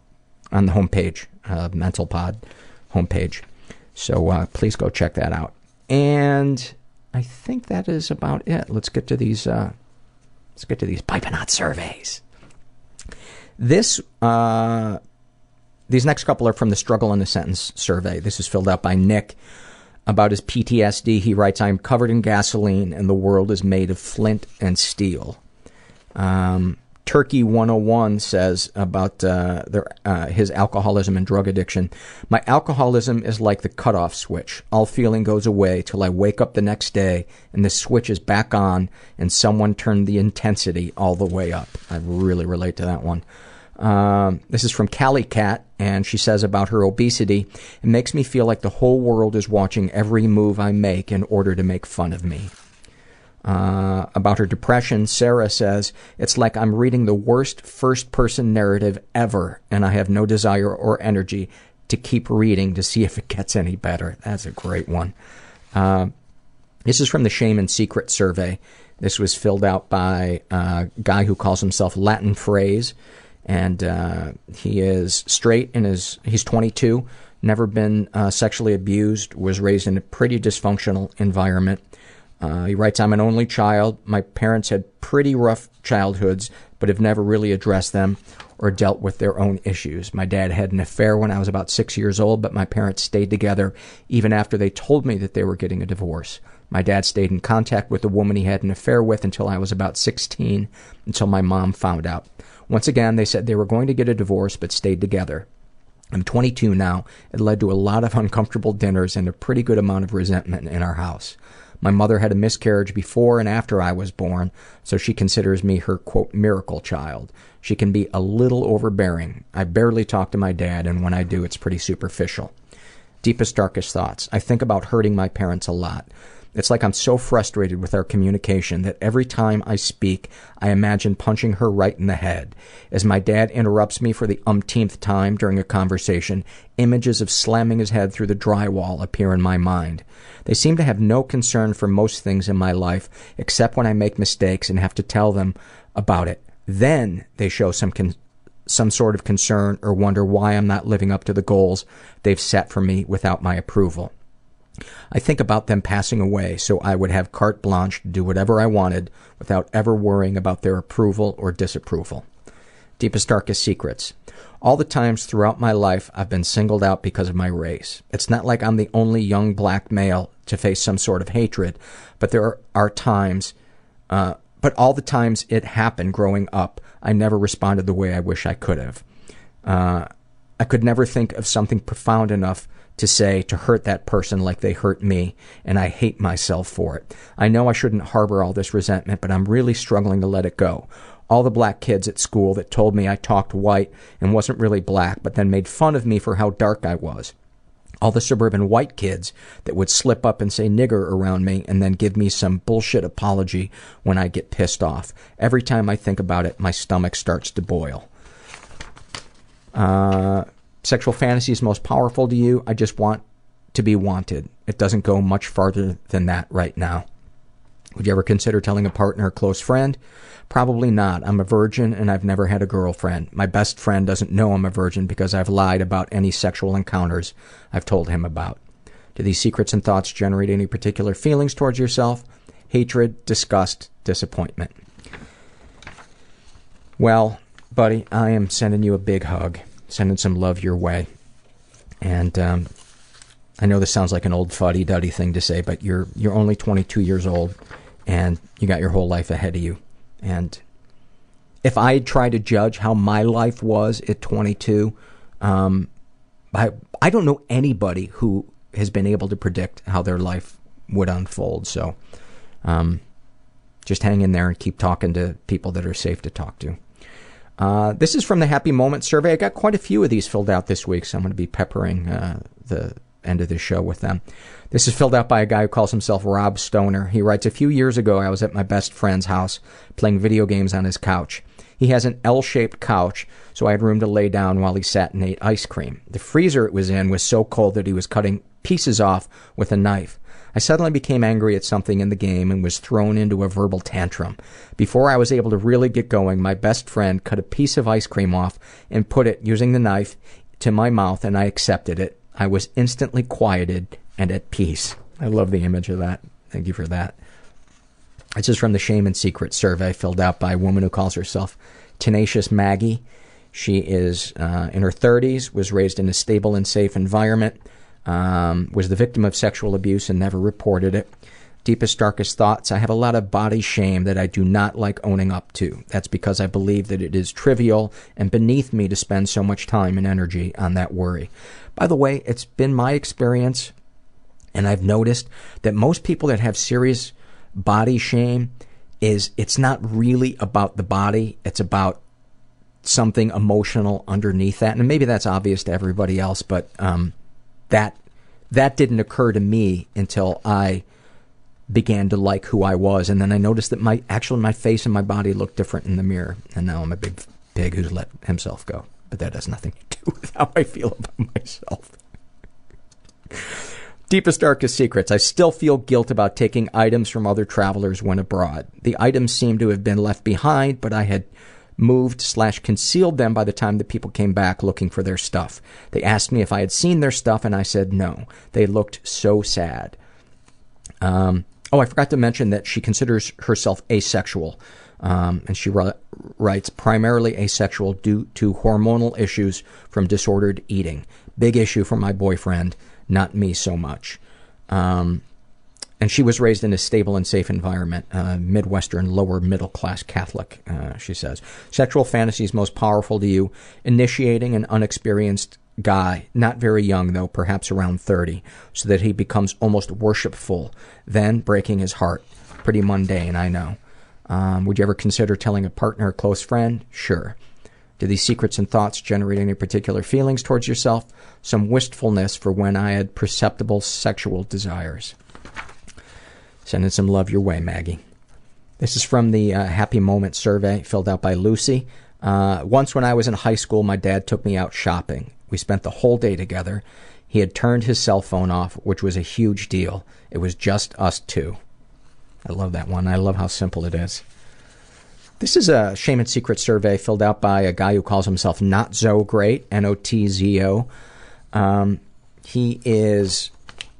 on the homepage, uh, Mental Pod homepage. So uh, please go check that out. And I think that is about it. Let's get to these. Uh, let's get to these piping hot surveys. This uh, these next couple are from the Struggle in a Sentence survey. This is filled out by Nick. About his PTSD, he writes, I am covered in gasoline and the world is made of flint and steel. Um, Turkey 101 says about uh, their, uh, his alcoholism and drug addiction. My alcoholism is like the cutoff switch. All feeling goes away till I wake up the next day and the switch is back on and someone turned the intensity all the way up. I really relate to that one. Um, this is from Callie Cat, and she says about her obesity, it makes me feel like the whole world is watching every move I make in order to make fun of me. Uh, about her depression, Sarah says, It's like I'm reading the worst first person narrative ever, and I have no desire or energy to keep reading to see if it gets any better. That's a great one. Uh, this is from the Shame and Secret survey. This was filled out by a guy who calls himself Latin Phrase, and uh, he is straight and is he's 22, never been uh, sexually abused, was raised in a pretty dysfunctional environment. Uh, he writes, I'm an only child. My parents had pretty rough childhoods, but have never really addressed them or dealt with their own issues. My dad had an affair when I was about six years old, but my parents stayed together even after they told me that they were getting a divorce. My dad stayed in contact with the woman he had an affair with until I was about 16, until my mom found out. Once again, they said they were going to get a divorce, but stayed together. I'm 22 now. It led to a lot of uncomfortable dinners and a pretty good amount of resentment in our house. My mother had a miscarriage before and after I was born, so she considers me her quote miracle child. She can be a little overbearing. I barely talk to my dad, and when I do, it's pretty superficial. Deepest, darkest thoughts. I think about hurting my parents a lot. It's like I'm so frustrated with our communication that every time I speak, I imagine punching her right in the head. As my dad interrupts me for the umpteenth time during a conversation, images of slamming his head through the drywall appear in my mind. They seem to have no concern for most things in my life, except when I make mistakes and have to tell them about it. Then they show some some sort of concern or wonder why I'm not living up to the goals they've set for me without my approval. I think about them passing away so I would have carte blanche to do whatever I wanted without ever worrying about their approval or disapproval. Deepest, darkest secrets. All the times throughout my life I've been singled out because of my race. It's not like I'm the only young black male to face some sort of hatred, but there are times, uh, but all the times it happened growing up, I never responded the way I wish I could have. Uh, I could never think of something profound enough to say to hurt that person like they hurt me, and I hate myself for it. I know I shouldn't harbor all this resentment, but I'm really struggling to let it go. All the black kids at school that told me I talked white and wasn't really black, but then made fun of me for how dark I was. All the suburban white kids that would slip up and say nigger around me and then give me some bullshit apology when I get pissed off. Every time I think about it, my stomach starts to boil. Uh, sexual fantasies most powerful to you? I just want to be wanted. It doesn't go much farther than that right now. Would you ever consider telling a partner or close friend? Probably not. I'm a virgin and I've never had a girlfriend. My best friend doesn't know I'm a virgin because I've lied about any sexual encounters I've told him about. Do these secrets and thoughts generate any particular feelings towards yourself? Hatred, disgust, disappointment. Well, buddy, I am sending you a big hug, sending some love your way. And um, I know this sounds like an old fuddy duddy thing to say, but you're you're only 22 years old, and you got your whole life ahead of you. And if I tried to judge how my life was at 22, um, I I don't know anybody who has been able to predict how their life would unfold. So, um, just hang in there and keep talking to people that are safe to talk to. Uh, this is from the Happy Moment survey. I got quite a few of these filled out this week, so I'm going to be peppering uh, the end of the show with them. This is filled out by a guy who calls himself Rob Stoner. He writes, A few years ago, I was at my best friend's house playing video games on his couch. He has an L shaped couch, so I had room to lay down while he sat and ate ice cream. The freezer it was in was so cold that he was cutting pieces off with a knife. I suddenly became angry at something in the game and was thrown into a verbal tantrum. Before I was able to really get going, my best friend cut a piece of ice cream off and put it, using the knife, to my mouth, and I accepted it. I was instantly quieted and at peace. I love the image of that. Thank you for that. This is from the Shame and Secret survey filled out by a woman who calls herself Tenacious Maggie. She is uh, in her 30s, was raised in a stable and safe environment, um, was the victim of sexual abuse and never reported it. Deepest, darkest thoughts. I have a lot of body shame that I do not like owning up to. That's because I believe that it is trivial and beneath me to spend so much time and energy on that worry. By the way, it's been my experience, and I've noticed that most people that have serious body shame is it's not really about the body, it's about something emotional underneath that. And maybe that's obvious to everybody else, but um, that that didn't occur to me until I began to like who I was, and then I noticed that my actually my face and my body looked different in the mirror, and now I'm a big pig who's let himself go. But that has nothing to do with how I feel about myself. Deepest, darkest secrets. I still feel guilt about taking items from other travelers when abroad. The items seem to have been left behind, but I had moved slash concealed them by the time the people came back looking for their stuff. They asked me if I had seen their stuff, and I said no. They looked so sad. Um, oh, I forgot to mention that she considers herself asexual. Um, and she ri- writes, primarily asexual due to hormonal issues from disordered eating. Big issue for my boyfriend, not me so much. Um, and she was raised in a stable and safe environment, uh, Midwestern, lower middle class Catholic, uh, she says. Sexual fantasies most powerful to you, initiating an unexperienced guy, not very young though, perhaps around 30, so that he becomes almost worshipful, then breaking his heart. Pretty mundane, I know. Um, would you ever consider telling a partner or close friend? Sure. Do these secrets and thoughts generate any particular feelings towards yourself? Some wistfulness for when I had perceptible sexual desires. Sending some love your way, Maggie. This is from the uh, Happy Moment survey filled out by Lucy. Uh, once when I was in high school, my dad took me out shopping. We spent the whole day together. He had turned his cell phone off, which was a huge deal. It was just us two. I love that one. I love how simple it is. This is a shame and secret survey filled out by a guy who calls himself Not So Great, N O T Z O. Um, he is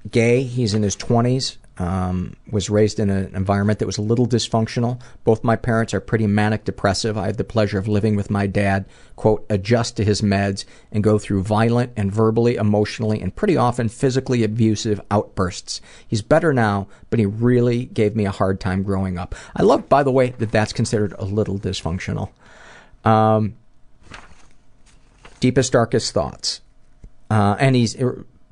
gay. He's in his 20s. Um, was raised in an environment that was a little dysfunctional. Both my parents are pretty manic depressive. I had the pleasure of living with my dad, quote, adjust to his meds and go through violent and verbally, emotionally, and pretty often physically abusive outbursts. He's better now, but he really gave me a hard time growing up. I love, by the way, that that's considered a little dysfunctional. Um, deepest, darkest thoughts. Uh, and he's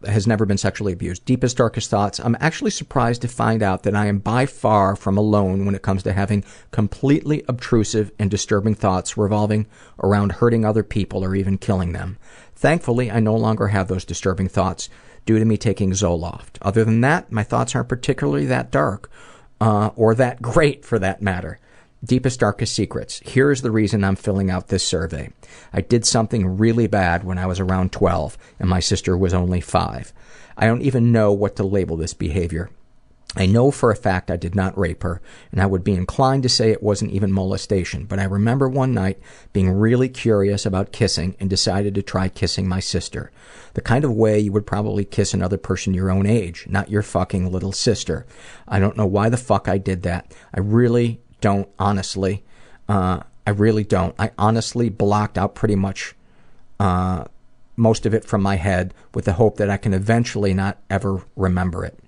has never been sexually abused. Deepest, darkest thoughts. I'm actually surprised to find out that I am by far from alone when it comes to having completely obtrusive and disturbing thoughts revolving around hurting other people or even killing them. Thankfully, I no longer have those disturbing thoughts due to me taking Zoloft. Other than that, my thoughts aren't particularly that dark, uh, or that great for that matter. Deepest, darkest secrets. Here is the reason I'm filling out this survey. I did something really bad when I was around 12 and my sister was only 5. I don't even know what to label this behavior. I know for a fact I did not rape her, and I would be inclined to say it wasn't even molestation, but I remember one night being really curious about kissing and decided to try kissing my sister. The kind of way you would probably kiss another person your own age, not your fucking little sister. I don't know why the fuck I did that. I really don't honestly. Uh, I really don't. I honestly blocked out pretty much uh, most of it from my head with the hope that I can eventually not ever remember it.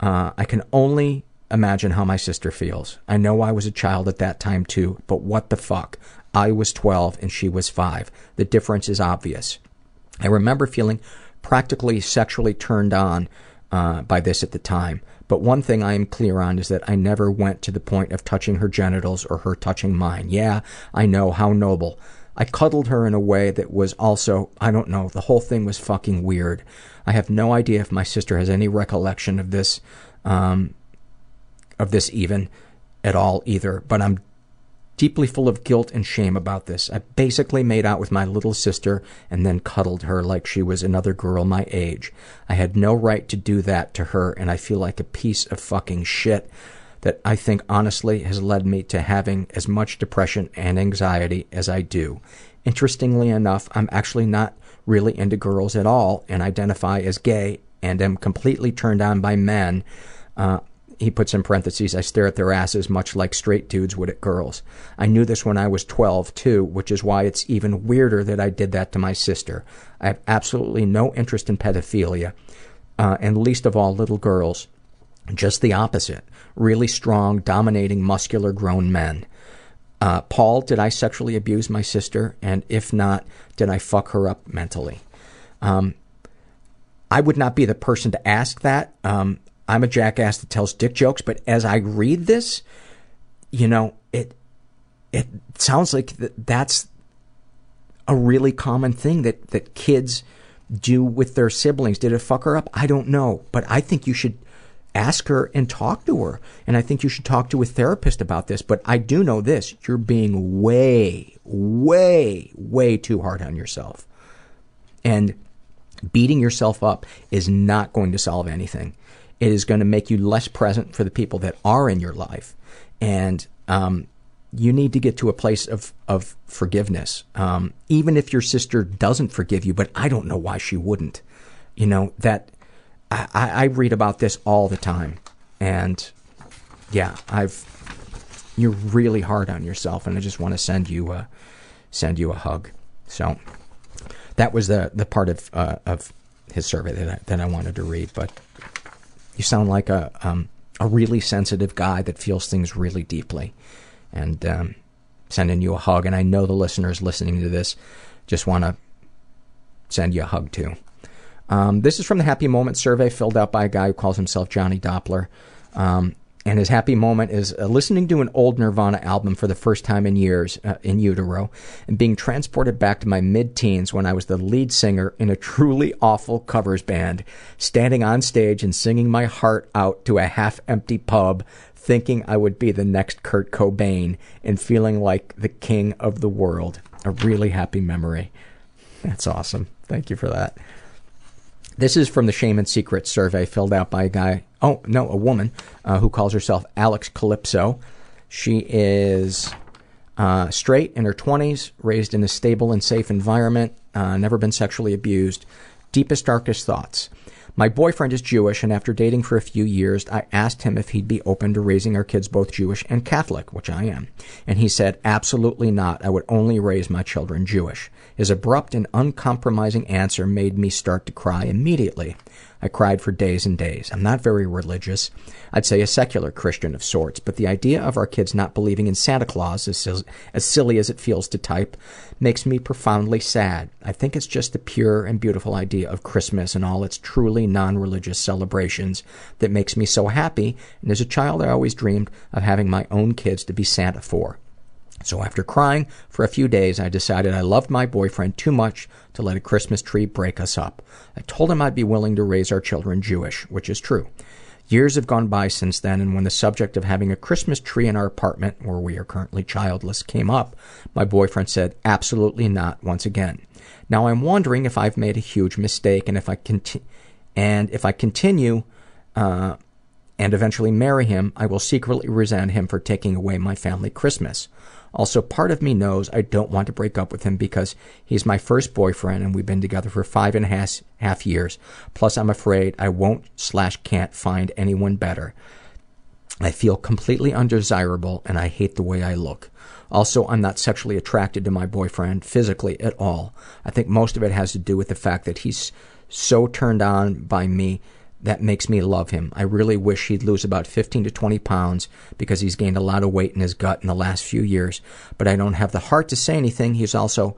Uh, I can only imagine how my sister feels. I know I was a child at that time too, but what the fuck? I was 12 and she was 5. The difference is obvious. I remember feeling practically sexually turned on uh, by this at the time. But one thing I am clear on is that I never went to the point of touching her genitals or her touching mine. Yeah, I know, how noble. I cuddled her in a way that was also, I don't know, the whole thing was fucking weird. I have no idea if my sister has any recollection of this, um, of this even at all either, but I'm deeply full of guilt and shame about this. I basically made out with my little sister and then cuddled her like she was another girl my age. I had no right to do that to her, and I feel like a piece of fucking shit that I think honestly has led me to having as much depression and anxiety as I do. Interestingly enough, I'm actually not really into girls at all and identify as gay and am completely turned on by men. Uh, he puts in parentheses, I stare at their asses much like straight dudes would at girls. I knew this when I was 12, too, which is why it's even weirder that I did that to my sister. I have absolutely no interest in pedophilia, uh, and least of all little girls. Just the opposite. Really strong, dominating, muscular grown men. Uh, Paul, did I sexually abuse my sister? And if not, did I fuck her up mentally? Um, I would not be the person to ask that. Um, I'm a jackass that tells dick jokes, but as I read this, you know, it it sounds like th- that's a really common thing that that kids do with their siblings. Did it fuck her up? I don't know, but I think you should ask her and talk to her. And I think you should talk to a therapist about this. But I do know this you're being way, way, way too hard on yourself. And beating yourself up is not going to solve anything. It is going to make you less present for the people that are in your life. And um, you need to get to a place of, of forgiveness. Um, even if your sister doesn't forgive you, but I don't know why she wouldn't. You know, that I, I read about this all the time. And yeah, I've you're really hard on yourself and I just want to send you a send you a hug. So that was the the part of uh, of his survey that I, that I wanted to read, but you sound like a um, a really sensitive guy that feels things really deeply, and um, sending you a hug. And I know the listeners listening to this just want to send you a hug too. Um, this is from the Happy Moment survey filled out by a guy who calls himself Johnny Doppler. Um, and his happy moment is uh, listening to an old Nirvana album for the first time in years uh, in utero and being transported back to my mid teens when I was the lead singer in a truly awful covers band, standing on stage and singing my heart out to a half empty pub, thinking I would be the next Kurt Cobain and feeling like the king of the world. A really happy memory. That's awesome. Thank you for that. This is from the Shame and Secrets survey filled out by a guy, oh, no, a woman, uh, who calls herself Alex Calypso. She is uh, straight, in her 20s, raised in a stable and safe environment, uh, never been sexually abused. Deepest, darkest thoughts. My boyfriend is Jewish, and after dating for a few years, I asked him if he'd be open to raising our kids both Jewish and Catholic, which I am. And he said, absolutely not. I would only raise my children Jewish. His abrupt and uncompromising answer made me start to cry immediately. I cried for days and days. I'm not very religious. I'd say a secular Christian of sorts, but the idea of our kids not believing in Santa Claus, as, as silly as it feels to type, makes me profoundly sad. I think it's just the pure and beautiful idea of Christmas and all its truly non religious celebrations that makes me so happy, and as a child, I always dreamed of having my own kids to be Santa for. So after crying for a few days, I decided I loved my boyfriend too much to let a Christmas tree break us up. I told him I'd be willing to raise our children Jewish, which is true. Years have gone by since then, and when the subject of having a Christmas tree in our apartment, where we are currently childless, came up, my boyfriend said, absolutely not once again. Now I'm wondering if I've made a huge mistake, and if I conti- and if I continue uh, and eventually marry him, I will secretly resent him for taking away my family Christmas. Also, part of me knows I don't want to break up with him because he's my first boyfriend and we've been together for five and a half, half years. Plus, I'm afraid I won't slash can't find anyone better. I feel completely undesirable and I hate the way I look. Also, I'm not sexually attracted to my boyfriend physically at all. I think most of it has to do with the fact that he's so turned on by me that makes me love him. I really wish he'd lose about 15 to 20 pounds because he's gained a lot of weight in his gut in the last few years. But I don't have the heart to say anything. He's also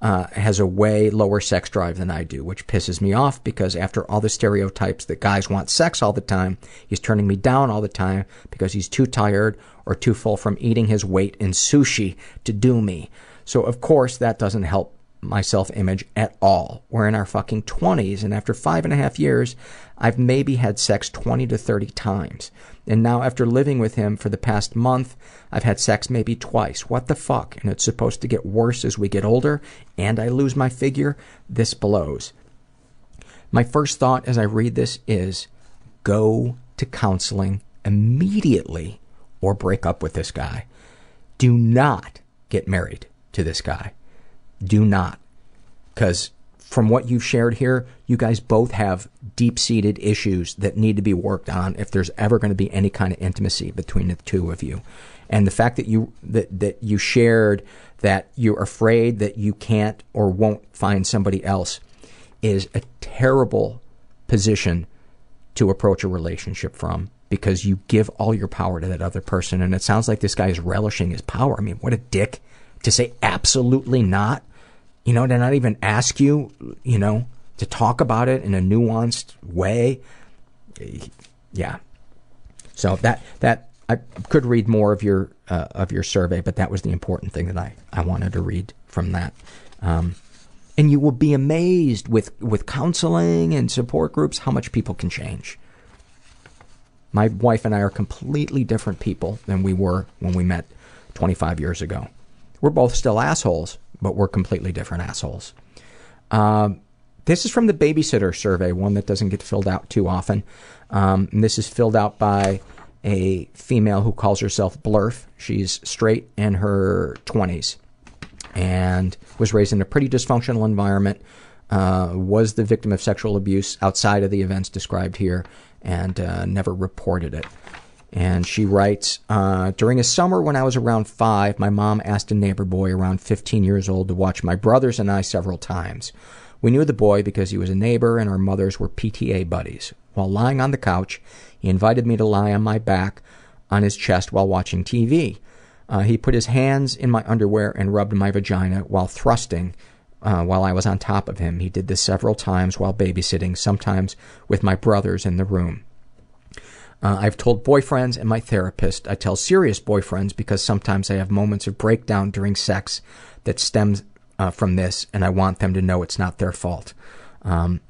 uh, has a way lower sex drive than I do, which pisses me off because after all the stereotypes that guys want sex all the time, he's turning me down all the time because he's too tired or too full from eating his weight in sushi to do me. So of course that doesn't help my self image at all. We're in our fucking 20s, and after five and a half years, I've maybe had sex 20 to 30 times. And now, after living with him for the past month, I've had sex maybe twice. What the fuck? And it's supposed to get worse as we get older, and I lose my figure? This blows. My first thought as I read this is go to counseling immediately or break up with this guy. Do not get married to this guy do not. Because from what you've shared here, you guys both have deep seated issues that need to be worked on if there's ever going to be any kind of intimacy between the two of you. And the fact that you that, that you shared that you're afraid that you can't or won't find somebody else is a terrible position to approach a relationship from because you give all your power to that other person and it sounds like this guy is relishing his power. I mean, what a dick to say absolutely not, you know, to not even ask you, you know, to talk about it in a nuanced way. Yeah. So that that I could read more of your uh, of your survey, but that was the important thing that I I wanted to read from that. Um, and you will be amazed with with counseling and support groups how much people can change. My wife and I are completely different people than we were when we met 25 years ago. We're both still assholes, but we're completely different assholes. Um, this is from the babysitter survey, one that doesn't get filled out too often. Um, and this is filled out by a female who calls herself Blurf. She's straight in her 20s and was raised in a pretty dysfunctional environment. Uh, was the victim of sexual abuse outside of the events described here and uh, never reported it. And she writes uh, During a summer when I was around five, my mom asked a neighbor boy around 15 years old to watch my brothers and I several times. We knew the boy because he was a neighbor and our mothers were PTA buddies. While lying on the couch, he invited me to lie on my back on his chest while watching TV. Uh, he put his hands in my underwear and rubbed my vagina while thrusting uh, while I was on top of him. He did this several times while babysitting, sometimes with my brothers in the room. Uh, I've told boyfriends and my therapist. I tell serious boyfriends because sometimes I have moments of breakdown during sex that stems uh, from this, and I want them to know it's not their fault. Um,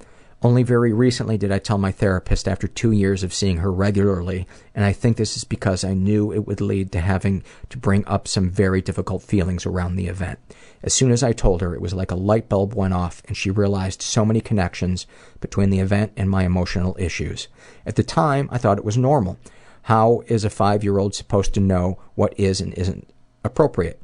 only very recently did I tell my therapist after two years of seeing her regularly, and I think this is because I knew it would lead to having to bring up some very difficult feelings around the event. As soon as I told her, it was like a light bulb went off, and she realized so many connections between the event and my emotional issues. At the time, I thought it was normal. How is a five year old supposed to know what is and isn't appropriate?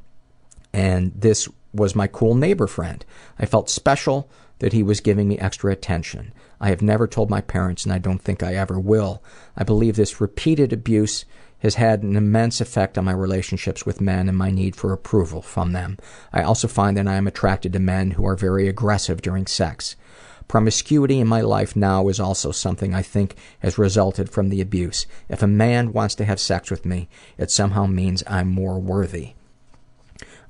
And this was my cool neighbor friend. I felt special that he was giving me extra attention. I have never told my parents, and I don't think I ever will. I believe this repeated abuse has had an immense effect on my relationships with men and my need for approval from them. I also find that I am attracted to men who are very aggressive during sex. Promiscuity in my life now is also something I think has resulted from the abuse. If a man wants to have sex with me, it somehow means I'm more worthy.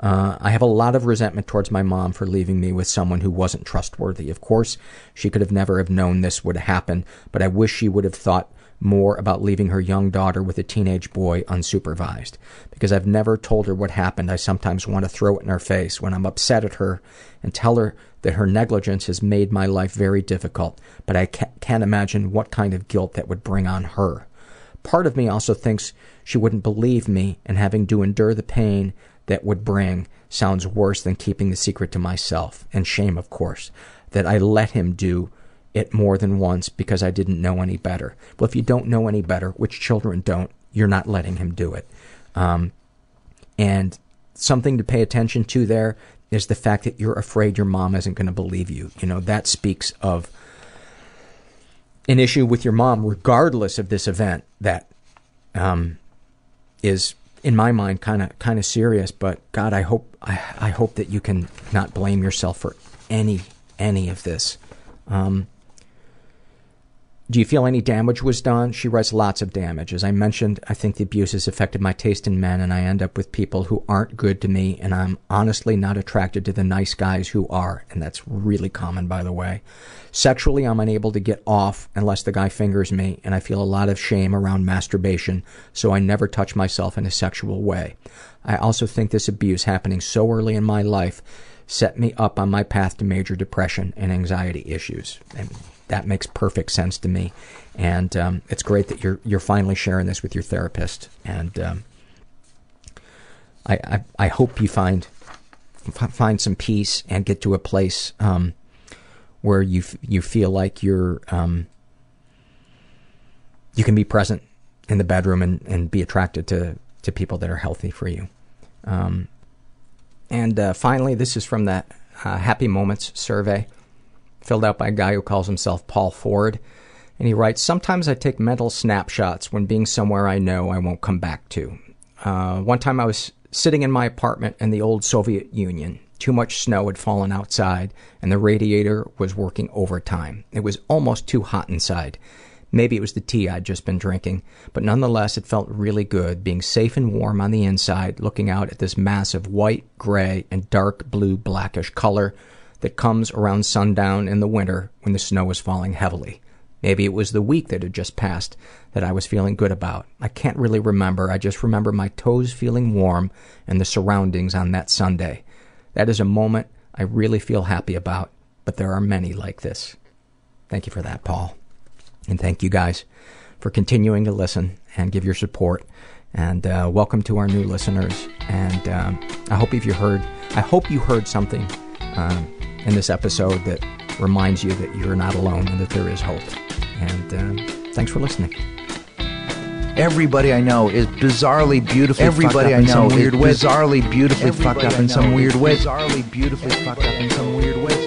Uh, I have a lot of resentment towards my mom for leaving me with someone who wasn't trustworthy. Of course, she could have never have known this would happen, but I wish she would have thought more about leaving her young daughter with a teenage boy unsupervised. Because I've never told her what happened, I sometimes want to throw it in her face when I'm upset at her and tell her that her negligence has made my life very difficult, but I can't imagine what kind of guilt that would bring on her. Part of me also thinks she wouldn't believe me, and having to endure the pain that would bring sounds worse than keeping the secret to myself. And shame, of course, that I let him do it more than once because I didn't know any better. Well, if you don't know any better, which children don't, you're not letting him do it. Um, and something to pay attention to there is the fact that you're afraid your mom isn't going to believe you. You know, that speaks of an issue with your mom, regardless of this event, that um, is in my mind kind of kind of serious but god i hope I, I hope that you can not blame yourself for any any of this. Um, do you feel any damage was done? She writes lots of damage. As I mentioned, I think the abuse has affected my taste in men, and I end up with people who aren't good to me, and I'm honestly not attracted to the nice guys who are, and that's really common, by the way. Sexually, I'm unable to get off unless the guy fingers me, and I feel a lot of shame around masturbation, so I never touch myself in a sexual way. I also think this abuse happening so early in my life set me up on my path to major depression and anxiety issues. And that makes perfect sense to me. And um, it's great that you're you're finally sharing this with your therapist. And um, I, I, I hope you find find some peace and get to a place um, where you you feel like you're um, you can be present in the bedroom and, and be attracted to, to people that are healthy for you. Um, and uh, finally, this is from that uh, Happy Moments survey filled out by a guy who calls himself Paul Ford. And he writes, Sometimes I take mental snapshots when being somewhere I know I won't come back to. Uh, one time I was sitting in my apartment in the old Soviet Union. Too much snow had fallen outside, and the radiator was working overtime. It was almost too hot inside. Maybe it was the tea I'd just been drinking, but nonetheless it felt really good being safe and warm on the inside, looking out at this massive white, gray, and dark blue blackish color that comes around sundown in the winter when the snow is falling heavily. Maybe it was the week that had just passed that I was feeling good about. I can't really remember. I just remember my toes feeling warm and the surroundings on that Sunday. That is a moment I really feel happy about, but there are many like this. Thank you for that, Paul. And thank you guys for continuing to listen and give your support. And uh, welcome to our new listeners. And um, I hope if you heard, I hope you heard something um, in this episode that reminds you that you're not alone and that there is hope. And um, thanks for listening. Everybody I know is bizarrely beautifully Everybody fucked up I in know some is weird way. bizarrely beautifully fucked up in some weird is way. Bizarrely beautifully fucked up in some weird way.